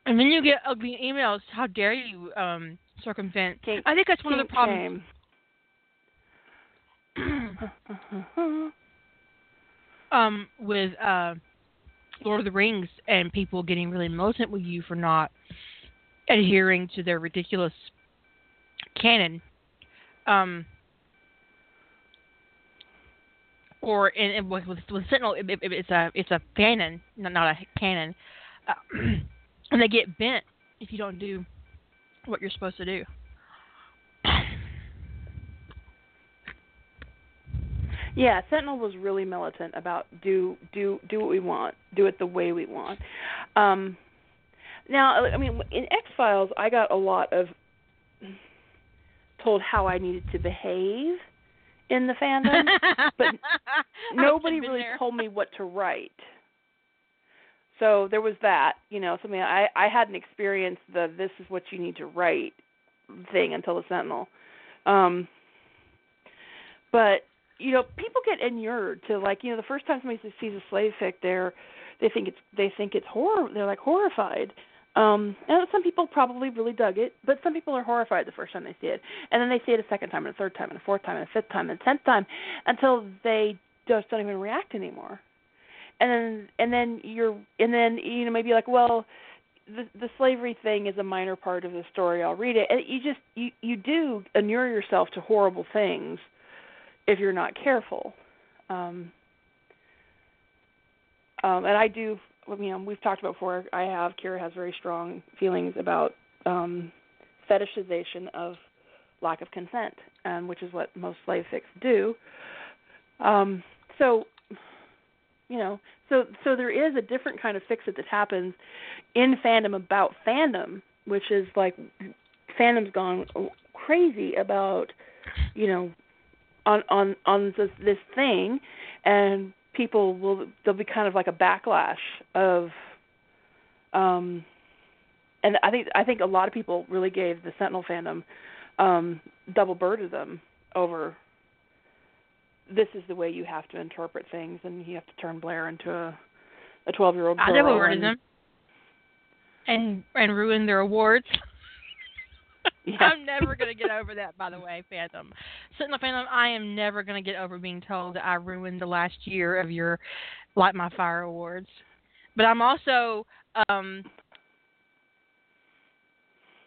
Speaker 1: And then you get ugly emails. How dare you um, circumvent?
Speaker 2: Kink-
Speaker 1: I think that's one of the problems.
Speaker 2: shame.
Speaker 1: um, with uh, Lord of the Rings and people getting really militant with you for not adhering to their ridiculous canon. Um, or in, in with, with with Sentinel, it, it, it's a it's a fanon, not, not a canon, uh, and they get bent if you don't do what you're supposed to do.
Speaker 2: Yeah, Sentinel was really militant about do do do what we want, do it the way we want. Um, now, I mean, in X Files, I got a lot of told how I needed to behave in the fandom, but nobody really
Speaker 1: there.
Speaker 2: told me what to write. So there was that, you know, something I I hadn't experienced the this is what you need to write thing until the Sentinel. Um but you know, people get inured to like, you know, the first time somebody sees a slave fic they're they think it's they think it's horror they're like horrified. Um and some people probably really dug it, but some people are horrified the first time they see it. And then they see it a second time and a third time and a fourth time and a fifth time and a tenth time until they just don't even react anymore and then and then you're and then you know maybe like well the the slavery thing is a minor part of the story i'll read it and you just you you do inure yourself to horrible things if you're not careful. Um um and i do you know we've talked about before i have kira has very strong feelings about um fetishization of lack of consent um which is what most slave fics do. Um so you know so so there is a different kind of fix that happens in fandom about fandom which is like fandom's gone crazy about you know on on on this this thing and people will there'll be kind of like a backlash of um and I think I think a lot of people really gave the Sentinel fandom um double them over this is the way you have to interpret things and you have to turn Blair into a a 12 year old girl.
Speaker 1: I double birded
Speaker 2: and,
Speaker 1: them and and ruin their awards.
Speaker 2: Yeah.
Speaker 1: I'm never gonna get over that. By the way, fandom, Sentinel fandom, I am never gonna get over being told that I ruined the last year of your Light My Fire awards. But I'm also um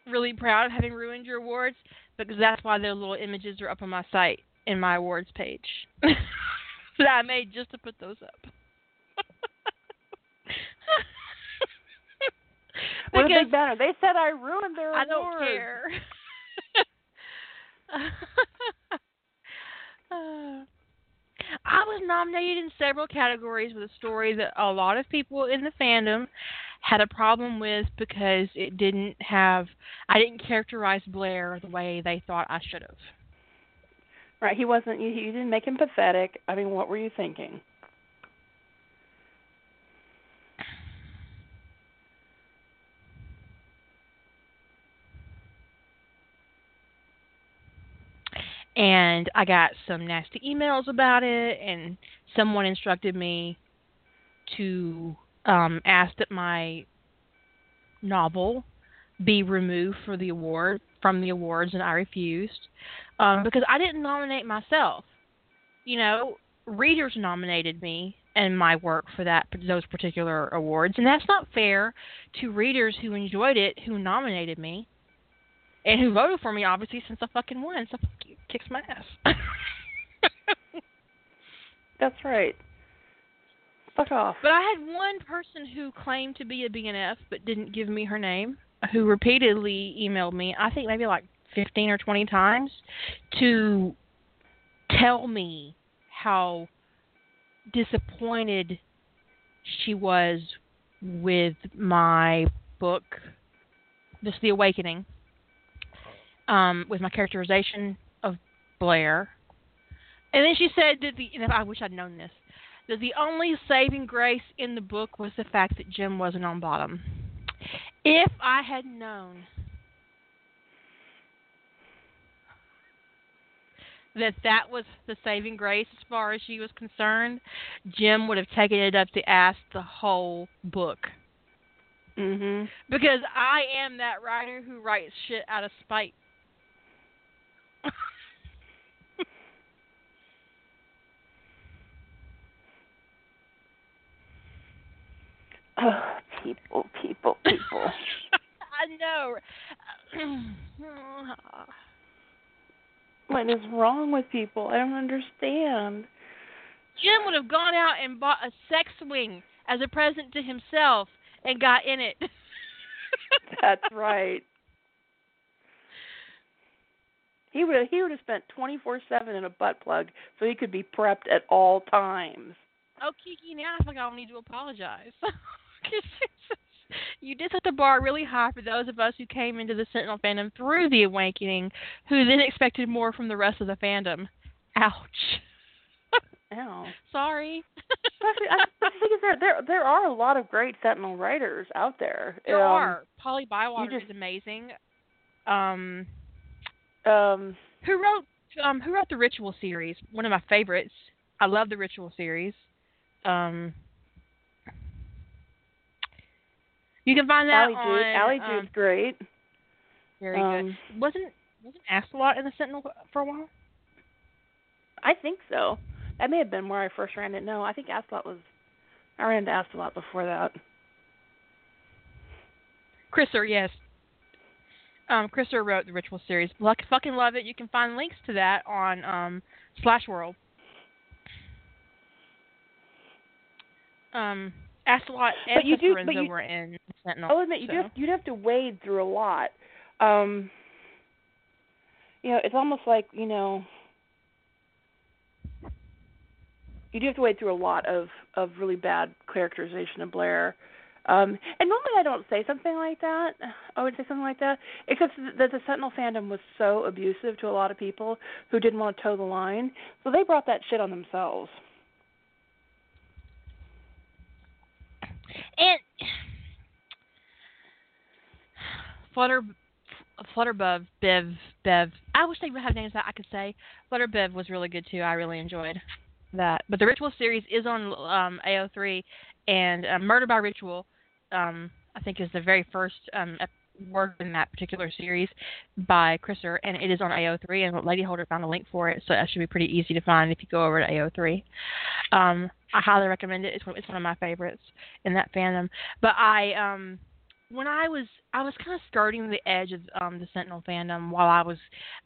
Speaker 1: really proud of having ruined your awards because that's why their little images are up on my site in my awards page that I made just to put those up.
Speaker 2: What a big banner. They said I ruined their
Speaker 1: I
Speaker 2: awards.
Speaker 1: don't care. Uh, I was nominated in several categories with a story that a lot of people in the fandom had a problem with because it didn't have I didn't characterize Blair the way they thought I should have.
Speaker 2: Right, he wasn't you, you didn't make him pathetic. I mean, what were you thinking?
Speaker 1: And I got some nasty emails about it, and someone instructed me to um, ask that my novel be removed for the award from the awards, and I refused um, because I didn't nominate myself. You know, readers nominated me and my work for that those particular awards, and that's not fair to readers who enjoyed it who nominated me and who voted for me, obviously, since I fucking won. So fuck you, kicks my ass.
Speaker 2: That's right. Fuck off.
Speaker 1: but I had one person who claimed to be a BNF but didn't give me her name, who repeatedly emailed me. I think maybe like fifteen or twenty times to tell me how disappointed she was with my book, This the Awakening um, with my characterization of Blair. And then she said that the, and I wish I'd known this, that the only saving grace in the book was the fact that Jim wasn't on bottom. If I had known that that was the saving grace as far as she was concerned, Jim would have taken it up the ass the whole book.
Speaker 2: Mhm.
Speaker 1: Because I am that writer who writes shit out of spite.
Speaker 2: Ugh, oh, people, people, people.
Speaker 1: I know.
Speaker 2: what is wrong with people? I don't understand.
Speaker 1: Jim would have gone out and bought a sex swing as a present to himself and got in it.
Speaker 2: That's right. He would he would have spent twenty four seven in a butt plug so he could be prepped at all times.
Speaker 1: Oh, Kiki, now I feel like I don't need to apologize. you did set the bar really high for those of us who came into the Sentinel fandom through the Awakening, who then expected more from the rest of the fandom. Ouch.
Speaker 2: Ow.
Speaker 1: Sorry.
Speaker 2: Actually, I, think there there there are a lot of great Sentinel writers out there.
Speaker 1: There
Speaker 2: um,
Speaker 1: are. Polly Bywater
Speaker 2: just-
Speaker 1: is amazing. Um,
Speaker 2: Um,
Speaker 1: who wrote um who wrote the Ritual series? One of my favorites. I love the Ritual series. Um, you can find that
Speaker 2: Allie
Speaker 1: on
Speaker 2: Jude. Allie
Speaker 1: um,
Speaker 2: Jude's great.
Speaker 1: very
Speaker 2: um,
Speaker 1: good. Wasn't wasn't Astolat in the Sentinel for a while?
Speaker 2: I think so. That may have been where I first ran it. No, I think Astolat was. I ran into before that.
Speaker 1: Chriser, yes. Um, Chriser wrote the Ritual series. Luck, fucking love it. You can find links to that on um, Slash World. Um, Astolat and
Speaker 2: But you do- but you-
Speaker 1: were in Sentinel.
Speaker 2: I'll admit you
Speaker 1: so.
Speaker 2: do have, you'd have to wade through a lot. Um, you know, it's almost like you know, you do have to wade through a lot of of really bad characterization of Blair. Um, and normally I don't say something like that. I would say something like that, except that the Sentinel fandom was so abusive to a lot of people who didn't want to toe the line, so they brought that shit on themselves.
Speaker 1: And Flutter Flutterbev Bev Bev. I wish they would have names that I could say. Flutterbev was really good too. I really enjoyed that. But the Ritual series is on um, AO3, and uh, Murder by Ritual, um, I think, is the very first um, work in that particular series by Chrisser, and it is on AO3. And Lady Holder found a link for it, so that should be pretty easy to find if you go over to AO3. Um, I highly recommend it. It's one, it's one of my favorites in that fandom. But I um when I was I was kind of skirting the edge of um, the Sentinel fandom while I was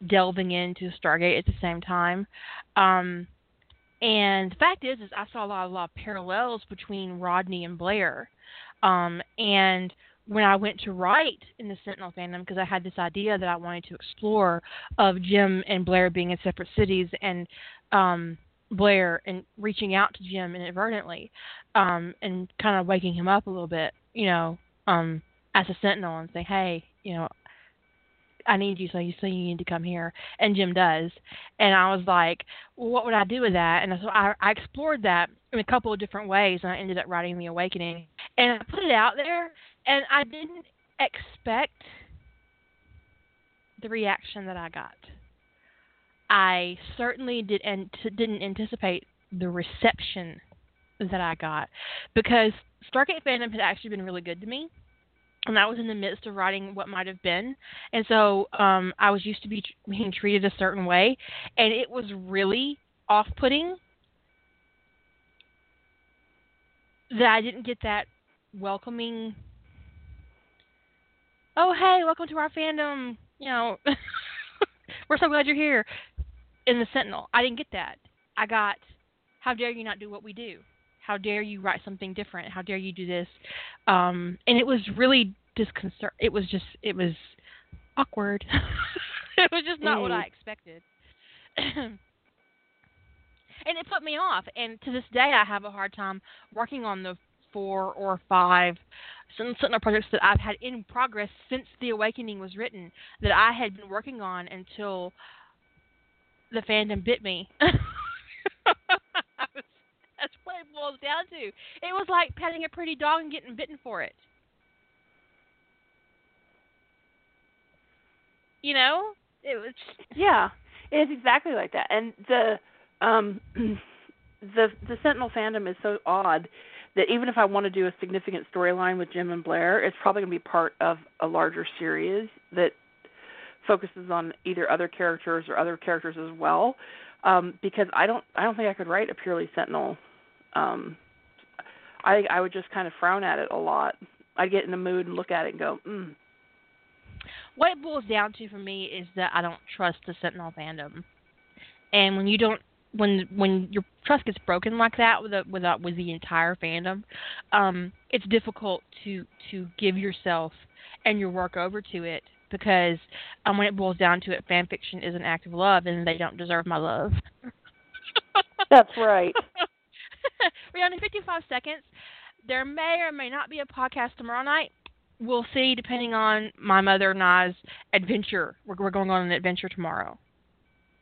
Speaker 1: delving into Stargate at the same time. Um, and the fact is, is I saw a lot, a lot of parallels between Rodney and Blair. Um, and when I went to write in the Sentinel fandom, because I had this idea that I wanted to explore of Jim and Blair being in separate cities and um, Blair and reaching out to Jim inadvertently um, and kind of waking him up a little bit, you know, um, as a sentinel and say, hey, you know, I need you, so you so you need to come here. And Jim does. And I was like, well, what would I do with that? And so I, I explored that in a couple of different ways, and I ended up writing The Awakening. And I put it out there, and I didn't expect the reaction that I got. I certainly did and didn't anticipate the reception that I got because Stargate fandom had actually been really good to me and I was in the midst of writing what might have been, and so um, I was used to be being treated a certain way, and it was really off-putting that I didn't get that welcoming. Oh, hey, welcome to our fandom. You know, we're so glad you're here. In the Sentinel, I didn't get that. I got, how dare you not do what we do? How dare you write something different how dare you do this um and it was really disconcert it was just it was awkward it was just not mm. what i expected and it put me off and to this day i have a hard time working on the four or five Sentinel projects that I've had in progress since The Awakening was written that I had been working on until the fandom bit me. Boils down to. It was like petting a pretty dog and getting bitten for it. You know, it was.
Speaker 2: Yeah, it's exactly like that. And the um, the the Sentinel fandom is so odd that even if I want to do a significant storyline with Jim and Blair, it's probably going to be part of a larger series that focuses on either other characters or other characters as well. Um, because I don't I don't think I could write a purely Sentinel um I I would just kind of frown at it a lot. I'd get in the mood and look at it and go, mm.
Speaker 1: What it boils down to for me is that I don't trust the Sentinel fandom, and when you don't, when when your trust gets broken like that with a, with a, with the entire fandom, um, it's difficult to to give yourself and your work over to it because um, when it boils down to it, fan fiction is an act of love, and they don't deserve my love.
Speaker 2: That's right.
Speaker 1: We're on in 55 seconds. There may or may not be a podcast tomorrow night. We'll see, depending on my mother and I's adventure. We're, we're going on an adventure tomorrow,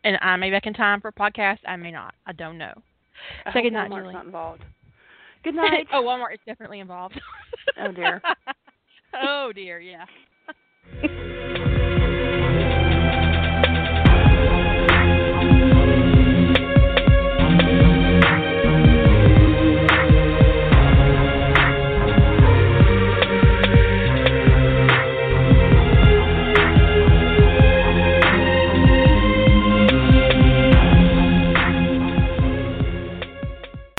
Speaker 1: and I may be back in time for a podcast. I may not. I don't know.
Speaker 2: I
Speaker 1: Say
Speaker 2: good
Speaker 1: night,
Speaker 2: Walmart's
Speaker 1: Julie.
Speaker 2: not involved. Good night.
Speaker 1: oh, Walmart is definitely involved.
Speaker 2: oh dear.
Speaker 1: oh dear, yeah.